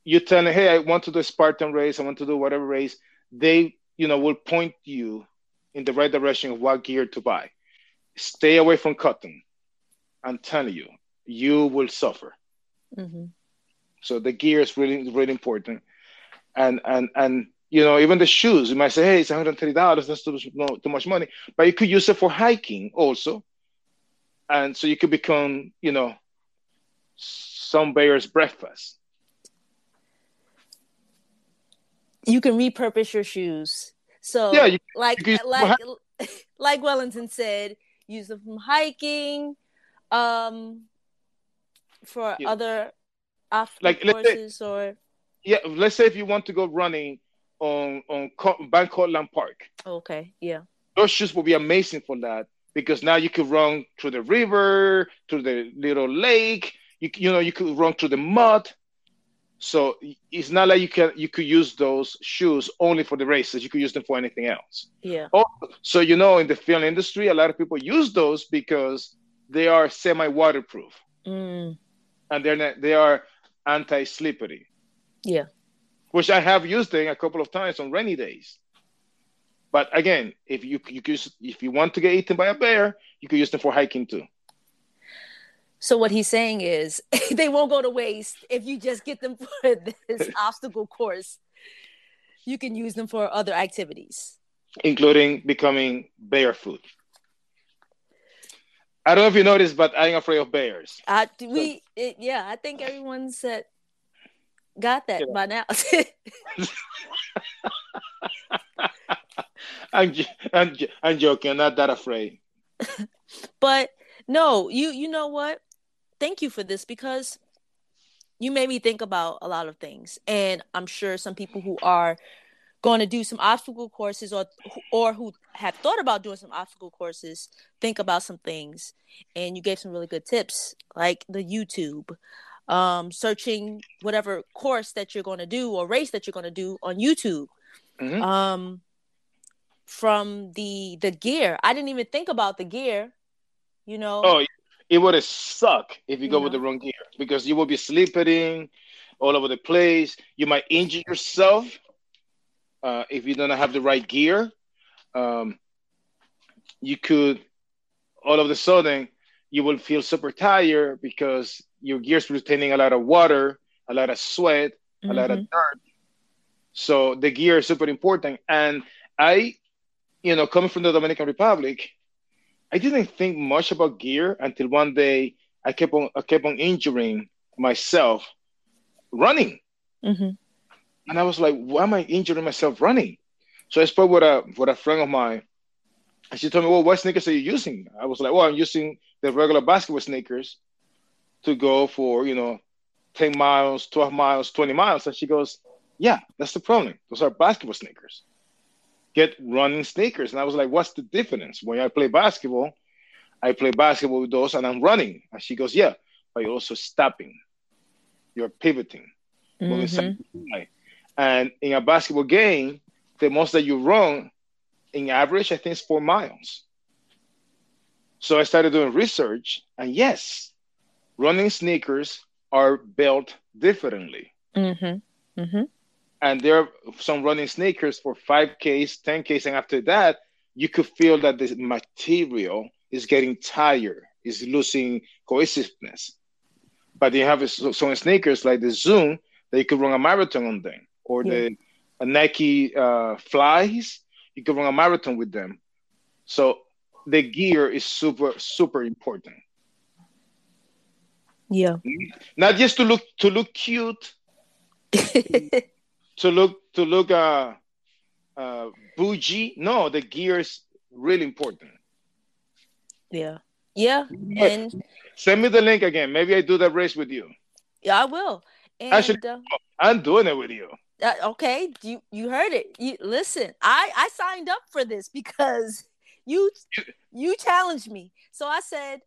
you tell them, hey, I want to do a Spartan race, I want to do whatever race, they, you know, will point you in the right direction of what gear to buy. Stay away from cotton. I'm telling you, you will suffer. Mm-hmm. So the gear is really, really important. And and and you know, even the shoes, you might say, hey, it's $130, that's too, too much money. But you could use it for hiking also and so you could become, you know, some bear's breakfast. You can repurpose your shoes. So yeah, you, like you like [laughs] like Wellington said, use them from hiking, um, for yeah. other like courses or yeah. Let's say if you want to go running on on Van Cortlandt Park. Okay. Yeah. Those shoes will be amazing for that because now you could run through the river, through the little lake. You you know you could run through the mud. So it's not like you can you could use those shoes only for the races. You could use them for anything else. Yeah. Oh, so you know, in the film industry, a lot of people use those because they are semi waterproof, mm. and they're not, they are anti slippery. Yeah. Which I have used them a couple of times on rainy days. But again, if you you could, if you want to get eaten by a bear, you could use them for hiking too. So what he's saying is [laughs] they won't go to waste if you just get them [laughs] for this [laughs] obstacle course. You can use them for other activities, including becoming bear food. I don't know if you noticed, but I'm afraid of bears. Uh, we, so, it, yeah, I think everyone's said got that by now. [laughs] I'm, I'm, I'm joking. I'm not that afraid. but no, you you know what? Thank you for this because you made me think about a lot of things, and I'm sure some people who are going to do some obstacle courses or or who have thought about doing some obstacle courses think about some things and you gave some really good tips like the youtube um, searching whatever course that you're going to do or race that you're going to do on youtube mm-hmm. um, from the the gear. I didn't even think about the gear. You know. Oh, it would have sucked if you, you go know. with the wrong gear because you will be sleeping all over the place. You might injure yourself uh, if you don't have the right gear. Um, you could all of a sudden you will feel super tired because your gear's retaining a lot of water, a lot of sweat, mm-hmm. a lot of mm-hmm. dirt. So the gear is super important. And I you know, coming from the Dominican Republic, I didn't think much about gear until one day I kept on I kept on injuring myself running. Mm-hmm. And I was like, why am I injuring myself running? So I spoke with a with a friend of mine, and she told me, well, what sneakers are you using? I was like, well, I'm using the regular basketball sneakers to go for, you know, 10 miles, 12 miles, 20 miles. And she goes, yeah, that's the problem. Those are basketball sneakers get running sneakers. And I was like, what's the difference? When I play basketball, I play basketball with those and I'm running. And she goes, yeah, but you're also stopping. You're pivoting. Mm-hmm. And in a basketball game, the most that you run in average, I think, it's four miles. So I started doing research, and yes, running sneakers are built differently. Mm-hmm. Mm-hmm. And there are some running sneakers for 5Ks, 10Ks, and after that, you could feel that the material is getting tired, is losing cohesiveness. But you have some sneakers like the Zoom that you could run a marathon on them, or yeah. the Nike uh, Flies, you run a marathon with them. So the gear is super, super important. Yeah. Not just to look to look cute, [laughs] to look to look uh, uh bougie. No, the gear is really important. Yeah. Yeah. And send me the link again. Maybe I do that race with you. Yeah, I will. And, Actually, uh, I'm doing it with you. Uh, okay, you you heard it. You, listen, I I signed up for this because [laughs] you you challenged me. So I said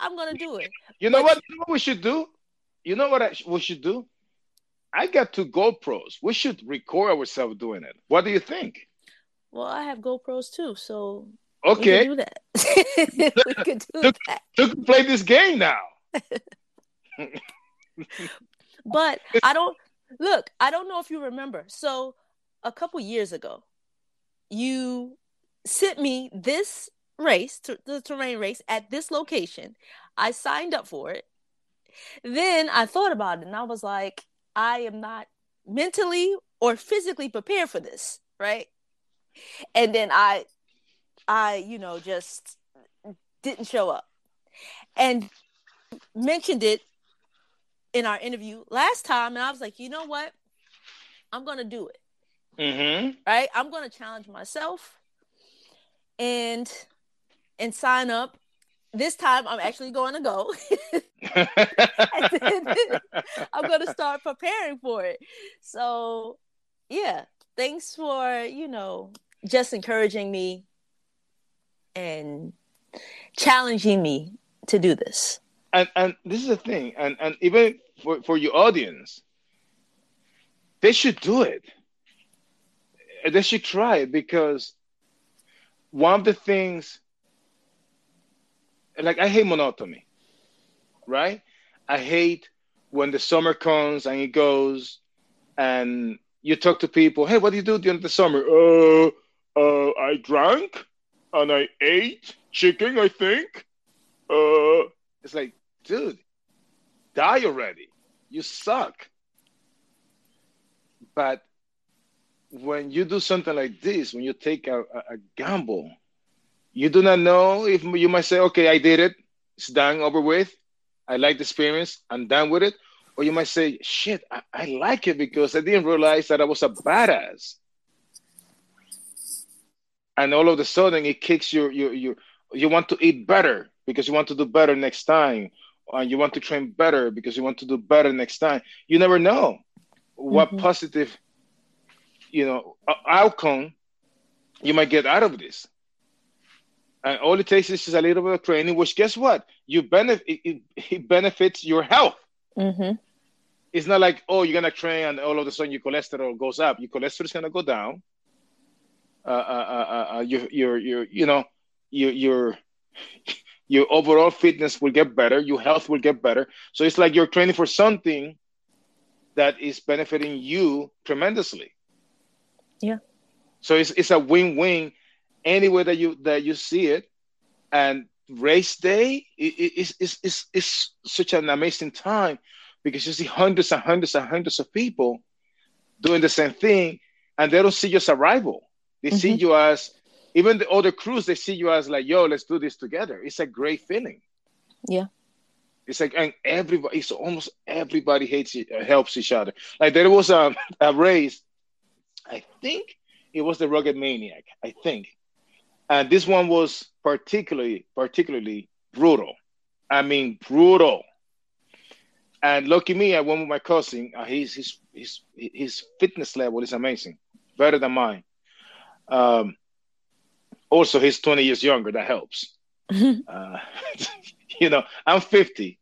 I'm gonna do it. You know but, what? You know what we should do? You know what I, we should do? I got two GoPros. We should record ourselves doing it. What do you think? Well, I have GoPros too, so okay, we can do that. [laughs] we could do that. To play this game now. [laughs] but I don't look. I don't know if you remember. So a couple years ago, you sent me this race, the terrain race at this location. I signed up for it. Then I thought about it and I was like, I am not mentally or physically prepared for this, right? And then I I, you know, just didn't show up. And mentioned it in our interview last time, and I was like, you know what? I'm gonna do it. Mm-hmm. Right? I'm gonna challenge myself and and sign up. This time I'm actually going to go. [laughs] [laughs] I'm to start preparing for it. So, yeah, thanks for, you know, just encouraging me and challenging me to do this. And and this is the thing, and and even for, for your audience, they should do it. They should try it because one of the things like I hate monotony, right? I hate when the summer comes and it goes and you talk to people, hey, what do you do during the summer? Uh, uh, I drank and I ate chicken, I think. Uh, it's like, dude, die already. You suck. But when you do something like this, when you take a, a, gamble, you do not know if you might say, okay, I did it. It's done, over with. I like the experience. I'm done with it. Or you might say, shit, I, I like it because I didn't realize that I was a badass. And all of a sudden it kicks your, your, your, you want to eat better because you want to do better next time. And you want to train better because you want to do better next time. You never know what mm-hmm. positive, you know, outcome you might get out of this and all it takes is just a little bit of training. Which guess what? You benefit. It, it, benefits your health. Mm-hmm. It's not like oh, you're gonna train and all of a sudden your cholesterol goes up. Your cholesterol is gonna go down. Uh, uh, uh, uh, your, your, your, you know, your, your, your overall fitness will get better. Your health will get better. So it's like you're training for something that is benefiting you tremendously. Yeah. So it's it's a win-win any way that you that you see it. And race day is is is is such an amazing time because you see hundreds and hundreds and hundreds of people doing the same thing, and they don't see you as a rival. They mm-hmm. see you as even the other crews. They see you as like, yo, let's do this together. It's a great feeling. Yeah. It's like and everybody. It's almost everybody hates uh, helps each other. Like there was a, a race. I think it was the Rugged Maniac. I think and this one was particularly particularly brutal. I mean brutal. And lucky me, I went with my cousin. Uh, his his his his fitness level is amazing, better than mine. Um, also, he's twenty years younger. That helps. [laughs] uh, [laughs] you know, I'm fifty,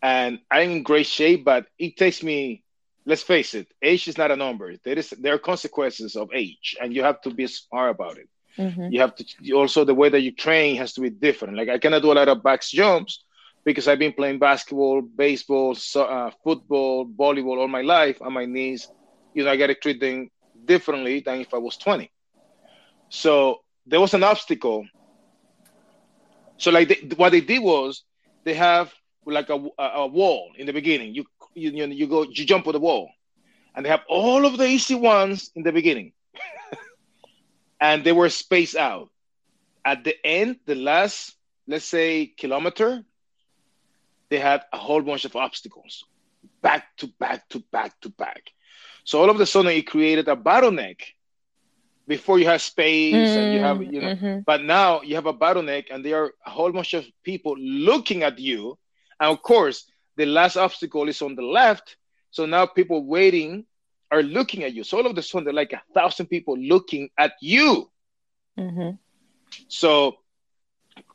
and I'm in great shape. But it takes me. Let's face it, age is not a number. There is there are consequences of age, and you have to be smart about it. Mm-hmm. You have to also the way that you train has to be different. Like I cannot do a lot of box jumps because I've been playing basketball, baseball, so, uh, football, volleyball all my life on my knees. You know, I got to treat them differently than if I was 20. So there was an obstacle. So like they, what they did was they have like a, a, wall in the beginning. You, you you go you jump on the wall, and they have all of the easy ones in the beginning, [laughs] and they were spaced out. At the end, the last let's say kilometer, they had a whole bunch of obstacles, back to back to back to back. So all of a sudden, it created a bottleneck. Before you have space mm, and you have you know, mm-hmm. but now you have a bottleneck, and there are a whole bunch of people looking at you and of course, the last obstacle is on the left. So now people waiting are looking at you. So all of a sudden, there are like a thousand people looking at you. Mm-hmm. So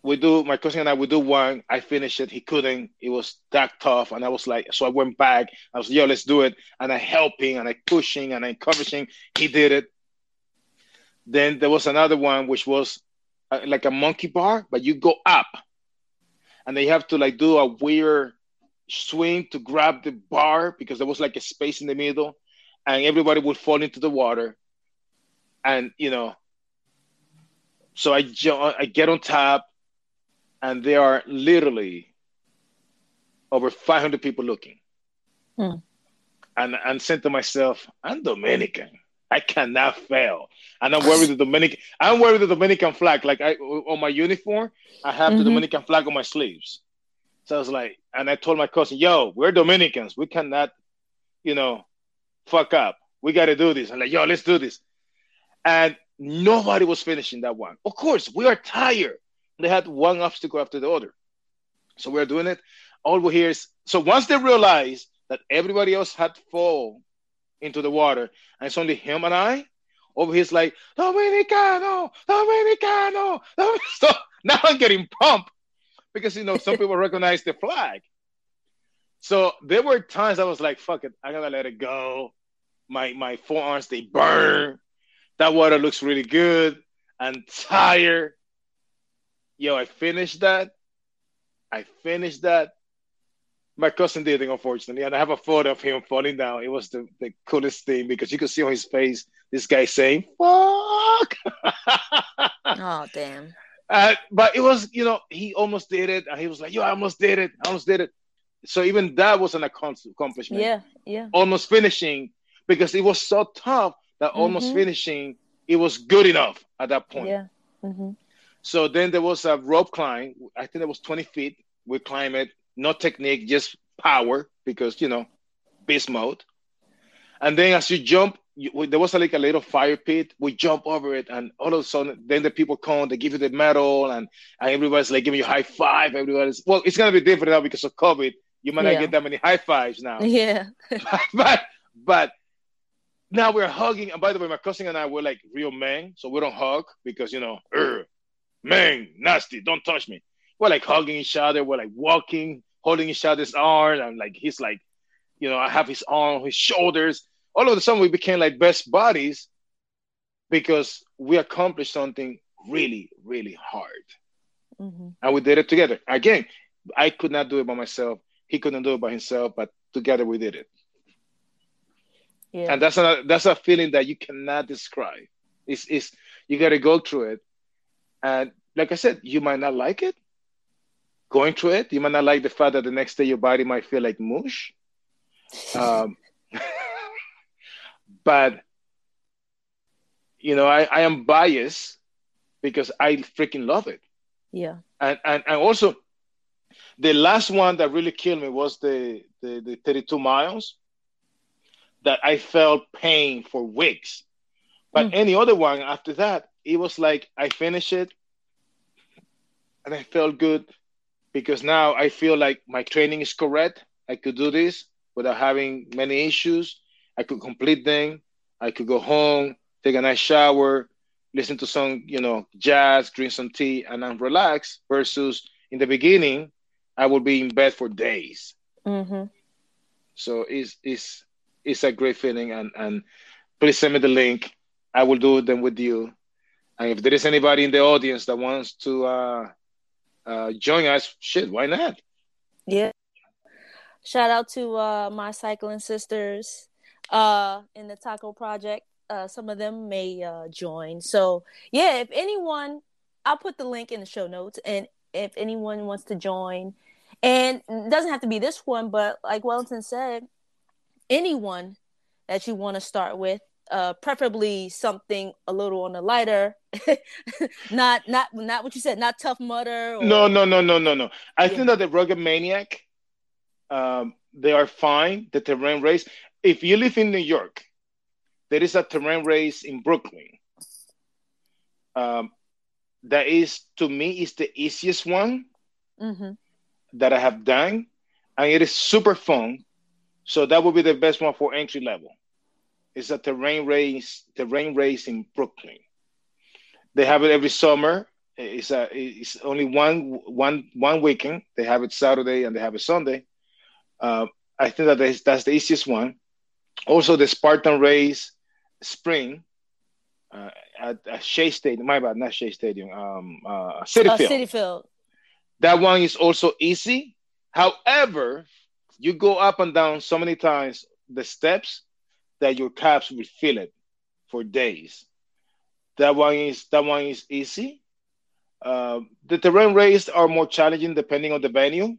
we do, my cousin and I, we do one. I finished it. He couldn't. It was that tough. And I was like, so I went back. I was, like, yo, let's do it. And I helping and I pushing and I encouraging. He did it. Then there was another one, which was uh, like a monkey bar, but you go up. And they have to like do a weird swing to grab the bar because there was like a space in the middle and everybody would fall into the water. And you know so i i get on top and there are literally over 500 people looking. Hmm. and and said to myself i'm dominican i cannot fail and I'm wearing the Dominican. I'm wearing the Dominican flag. Like I on my uniform, I have mm-hmm. the Dominican flag on my sleeves. So I was like, and I told my cousin, "Yo, we're Dominicans. We cannot, you know, fuck up. We got to do this." I'm like, "Yo, let's do this." And nobody was finishing that one. Of course, we are tired. They had one obstacle after the other, so we're doing it. All we hear is so once they realized that everybody else had fall into the water, and it's only him and I over he's like Dominicano, Dominicano, Dominicano. [laughs] So now I'm getting pumped because you know some people [laughs] recognize the flag. So there were times I was like, "Fuck it, I gotta let it go." My my forearms they burn. That water looks really good. I'm tired. Yo, I finished that. I finished that. My cousin did it, unfortunately, and I have a photo of him falling down. It was the, the coolest thing because you could see on his face this guy saying "fuck." [laughs] oh damn! Uh, but it was, you know, he almost did it, and he was like, "Yo, I almost did it. I almost did it." So even that was an accomplishment. Yeah, yeah. Almost finishing because it was so tough that mm-hmm. almost finishing it was good enough at that point. Yeah. Mm-hmm. So then there was a rope climb. I think it was 20 feet. We climb it no technique, just power because you know, beast mode. And then as you jump, you, there was like a little fire pit. We jump over it, and all of a sudden, then the people come, they give you the medal, and, and everybody's like giving you high five. Everybody's well, it's gonna be different now because of COVID. You might yeah. not get that many high fives now. [laughs] Yeah. [laughs] but but now we're hugging. And by the way, my cousin and I were like real men, so we don't hug because you know, man, nasty, don't touch me. We're like hugging each other. We're like walking, holding each other's arm. And like he's like, you know, I have his arm, on his shoulders. All of a sudden, we became like best buddies because we accomplished something really, really hard. Mm-hmm. And we did it together. Again, I could not do it by myself. He couldn't do it by himself, but together we did it. Yeah. And that's a that's a feeling that you cannot describe. It's, it's you got to go through it, and like I said, you might not like it, going through it. You might not like the fact that the next day your body might feel like mush. Um, [laughs] but you know, I, I am biased because I freaking love it. Yeah. And and, and also the last one that really killed me was the, the, the 32 miles that I felt pain for weeks. But mm. any other one after that, it was like I finished it and I felt good because now I feel like my training is correct. I could do this without having many issues. I could complete them. I could go home, take a nice shower, listen to some, you know, jazz, drink some tea, and I'm relaxed. Versus in the beginning, I would be in bed for days. Mm-hmm. So it's it's it's a great feeling, and and please send me the link. I will do them with you, And if there is anybody in the audience that wants to uh, uh, join us, shit, why not? Yeah. Shout out to uh, my cycling sisters uh, in the Taco Project. Uh, some of them may uh, join. So, yeah, if anyone, I'll put the link in the show notes. And if anyone wants to join, and doesn't have to be this one, but like Wellington said, anyone that you want to start with, uh, preferably something a little on the lighter, [laughs] not not not what you said, not Tough Mudder. Or... No, no, no, no, no, no. I yeah. think that the Rugged Maniac, um, they are fine. The terrain race. If you live in New York, there is a terrain race in Brooklyn. Um, that is to me is the easiest one mm-hmm. that I have done, and it is super fun. So that would be the best one for entry level. It's a terrain race, terrain race in Brooklyn. They have it every summer. It's a it's only one one one weekend. They have it Saturday and they have it Sunday. Uh, I think that is, that's the easiest one. Also, the Spartan race Sprint uh, at, at Shea Stadium. My bad, not Shea Stadium. Um, uh, Citi uh, Field. Citi Field. That one is also easy. However, you go up and down so many times the steps that your calves will feel it for days. That one is that one is easy. Uh, the terrain races are more challenging depending on the venue.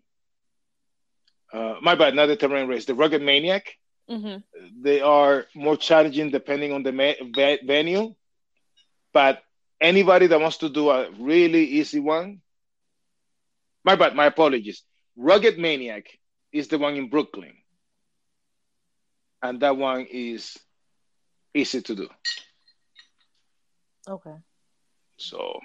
Uh, my bad, not the terrain race, the rugged maniac. Mm-hmm. They are more challenging depending on the ma- venue. But anybody that wants to do a really easy one, my bad, my apologies. Rugged Maniac is the one in Brooklyn. And that one is easy to do. Okay. So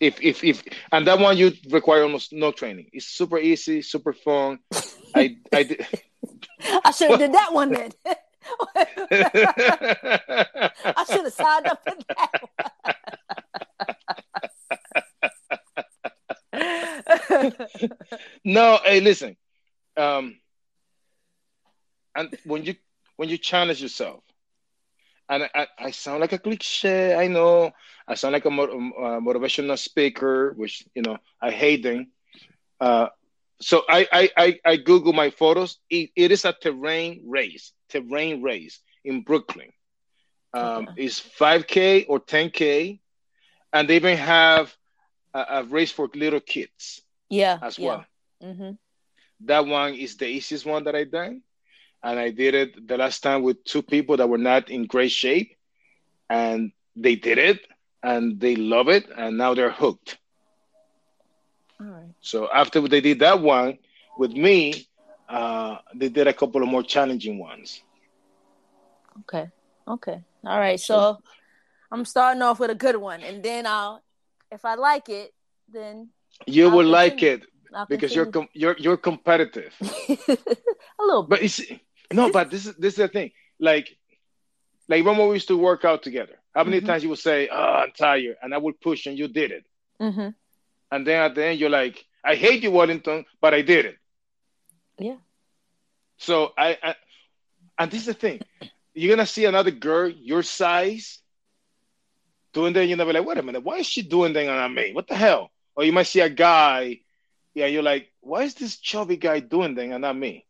if if if and that one you require almost no training. It's super easy, super fun. I I did [laughs] I should have did that one then. [laughs] [laughs] I should have signed up for that. no, hey, listen. Um, and when you when you challenge yourself, and I, I sound like a cliche, I know. I sound like a, a motivational speaker, which you know I hate them. Uh, so I, I, I, I Google my photos. It, it is a terrain race, terrain race in Brooklyn. Um, okay. It's 5K or 10K, and they even have a, a race for little kids. Yeah, as yeah. well. Mm-hmm. That one is the easiest one that I done, and I did it the last time with two people that were not in great shape, and they did it, and they love it, and now they're hooked. All right. So after they did that one with me, uh, they did a couple of more challenging ones. Okay. Okay. All right. So I'm starting off with a good one, and then I'll, if I like it, then you I'll will continue. like it I'll because continue. you're com- you're you're competitive. [laughs] a little. Bit. But it's no. But this is this is the thing. Like, like when we used to work out together. How many mm-hmm. times you would say, "Oh, I'm tired," and I would push, and you did it. Mm-hmm and then at the end you're like, I hate you, Wellington, but I did it. Yeah. So I, I and this is the thing, you're gonna see another girl your size doing that, you're gonna be like, wait a minute, why is she doing that on me? What the hell? Or you might see a guy, yeah, you're like, why is this chubby guy doing that and not me?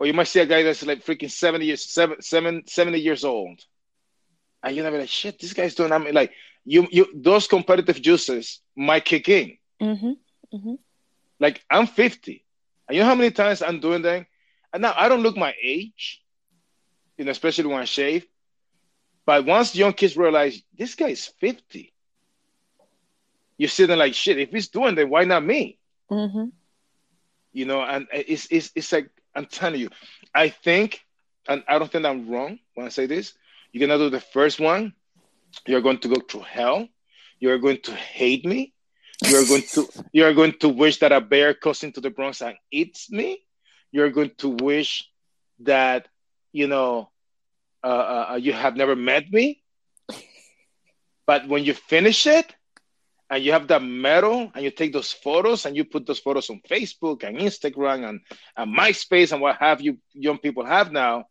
Or you might see a guy that's like freaking 70 years, seven, seven, 70 years old. And you're gonna be like, shit, this guy's doing that. I mean, like, you you those competitive juices might kick in. Mm-hmm. Mm-hmm. Like I'm 50, and you know how many times I'm doing that, and now I don't look my age, you know, especially when I shave. But once young kids realize this guy is 50, you're sitting like shit. If he's doing that, why not me? Mm-hmm. You know, and it's it's it's like I'm telling you, I think, and I don't think I'm wrong when I say this. You're gonna do the first one, you're going to go through hell. You're going to hate me. You're going to [laughs] you're going to wish that a bear comes into the Bronx and eats me. You're going to wish that you know uh, uh, uh you have never met me. [laughs] But when you finish it, and you have that medal and you take those photos and you put those photos on Facebook and Instagram and, and MySpace and what have you young people have now,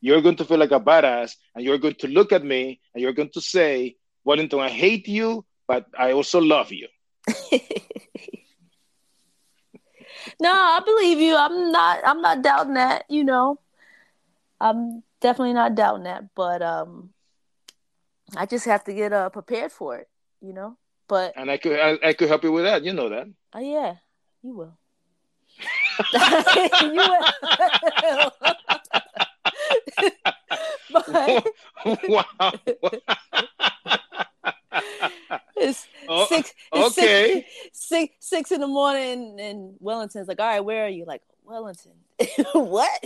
you're going to feel like a badass and you're going to look at me and you're going to say, Wellington, I hate you, but I also love you. [laughs] no, I believe you. I'm not. I'm not doubting that. You know, I'm definitely not doubting that. But um, I just have to get uh prepared for it. You know. But and I could I, I could help you with that. You know that. Oh uh, yeah, you will. [laughs] [laughs] you will. [laughs] but, wow. it's oh, six. It's okay. Six, six, six in the morning, and Wellington's like, "All right, where are you?" Like Wellington. what?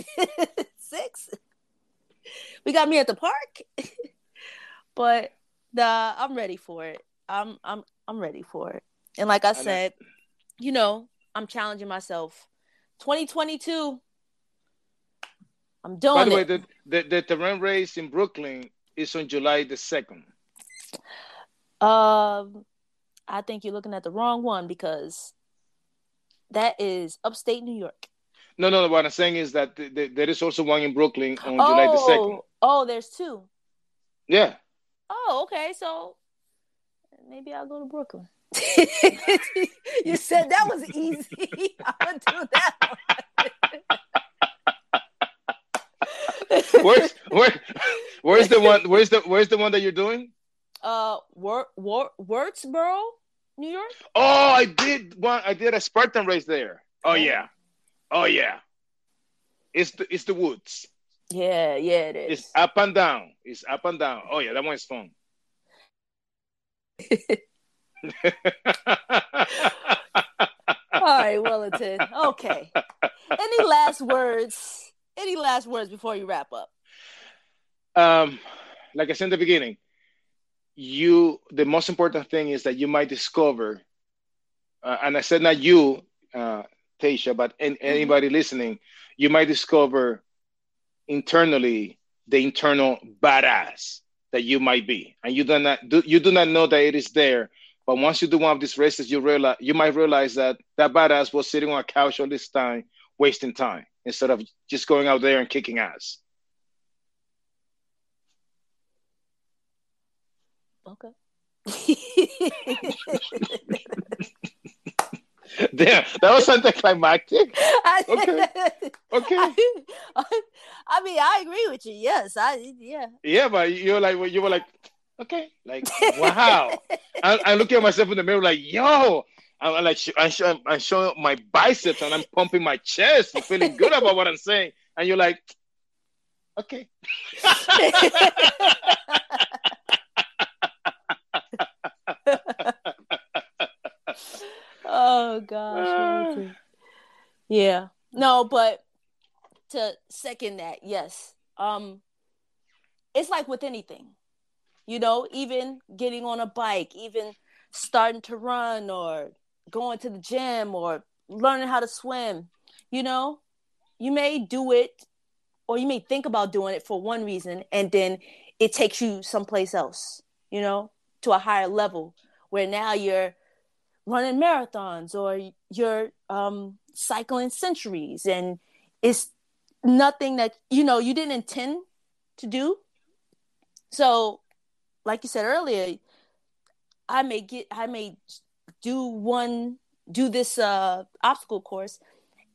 six. We got me at the park. but the I'm ready for it. I'm I'm I'm ready for it. And like I, I said, know. you know, I'm challenging myself. 2022. I'm doing By the it. way, the, the, the terrain race in Brooklyn is on July the 2nd. Um, I think you're looking at the wrong one because that is upstate New York. No, no, no. What I'm saying is that th- th- there is also one in Brooklyn on oh, July the 2nd. Oh, there's two. Yeah. Oh, okay. So maybe I'll go to Brooklyn. [laughs] you said that was easy. [laughs] I'll do that where's where, where's the one? Where's the where's the one that you're doing? Uh, Wur, Wur, Wurtsboro, New York. Oh, I did one. I did a Spartan race there. Oh yeah, oh yeah. It's the it's the woods. Yeah, yeah, it is. It's up and down. It's up and down. Oh yeah, that one is fun. [laughs] All right, Wellington. Okay. Any last words? Any last words before you wrap up? Um, like I said in the beginning, you the most important thing is that you might discover, uh, and I said not you, uh, Tasha, but in, mm-hmm. anybody listening, you might discover internally the internal badass that you might be, and you do not do, you do not know that it is there. But once you do one of these races, you realize you might realize that that badass was sitting on a couch all this time, wasting time instead of just going out there and kicking ass. Okay. [laughs] [laughs] Damn, that was anticlimactic. [laughs] Okay. Okay. I, I, mean, I agree with you. Yes, I yeah. Yeah, but you were like, you were like, okay, like wow. I, I look at myself in the mirror like, yo, I'm like, I'm, showing, I'm showing my biceps and I'm pumping my chest and feeling good about what I'm saying, and you're like, okay. [laughs] oh gosh. yeah. No, but to second that, yes. Um it's like with anything. You know, even getting on a bike, even starting to run or going to the gym or learning how to swim, you know, you may do it or you may think about doing it for one reason and then it takes you someplace else, you know, to a higher level where now you're running marathons or you're um, cycling centuries and it's nothing that you know you didn't intend to do. So like you said earlier i may get i may do one do this uh obstacle course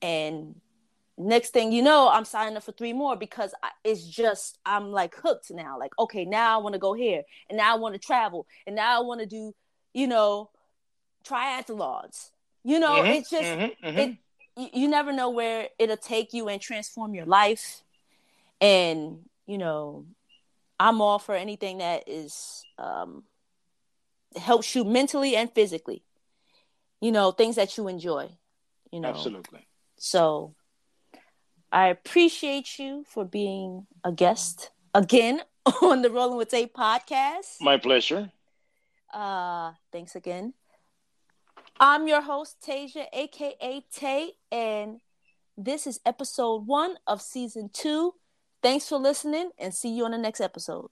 and next thing you know i'm signing up for three more because I, it's just i'm like hooked now. Like okay now i want to go here and now i want to travel and now i want to do you know triathlons. You know, mm-hmm, it's just mm-hmm, mm-hmm. it. You never know where it'll take you and transform your life. And you know, I'm all for anything that is um, helps you mentally and physically. You know, things that you enjoy. You know, absolutely. So, I appreciate you for being a guest again [laughs] on the Rolling with Tay podcast. My pleasure. Uh, thanks again. I'm your host, Tasia, aka Tay, and this is episode one of season two. Thanks for listening and see you on the next episode.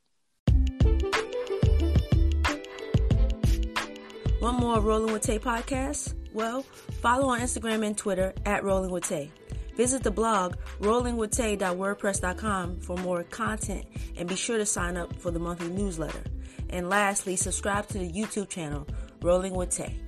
One more Rolling with Tay podcast? Well, follow on Instagram and Twitter at Rolling with Tay. Visit the blog rollingwithtay.wordpress.com for more content and be sure to sign up for the monthly newsletter. And lastly, subscribe to the YouTube channel, Rolling with Tay.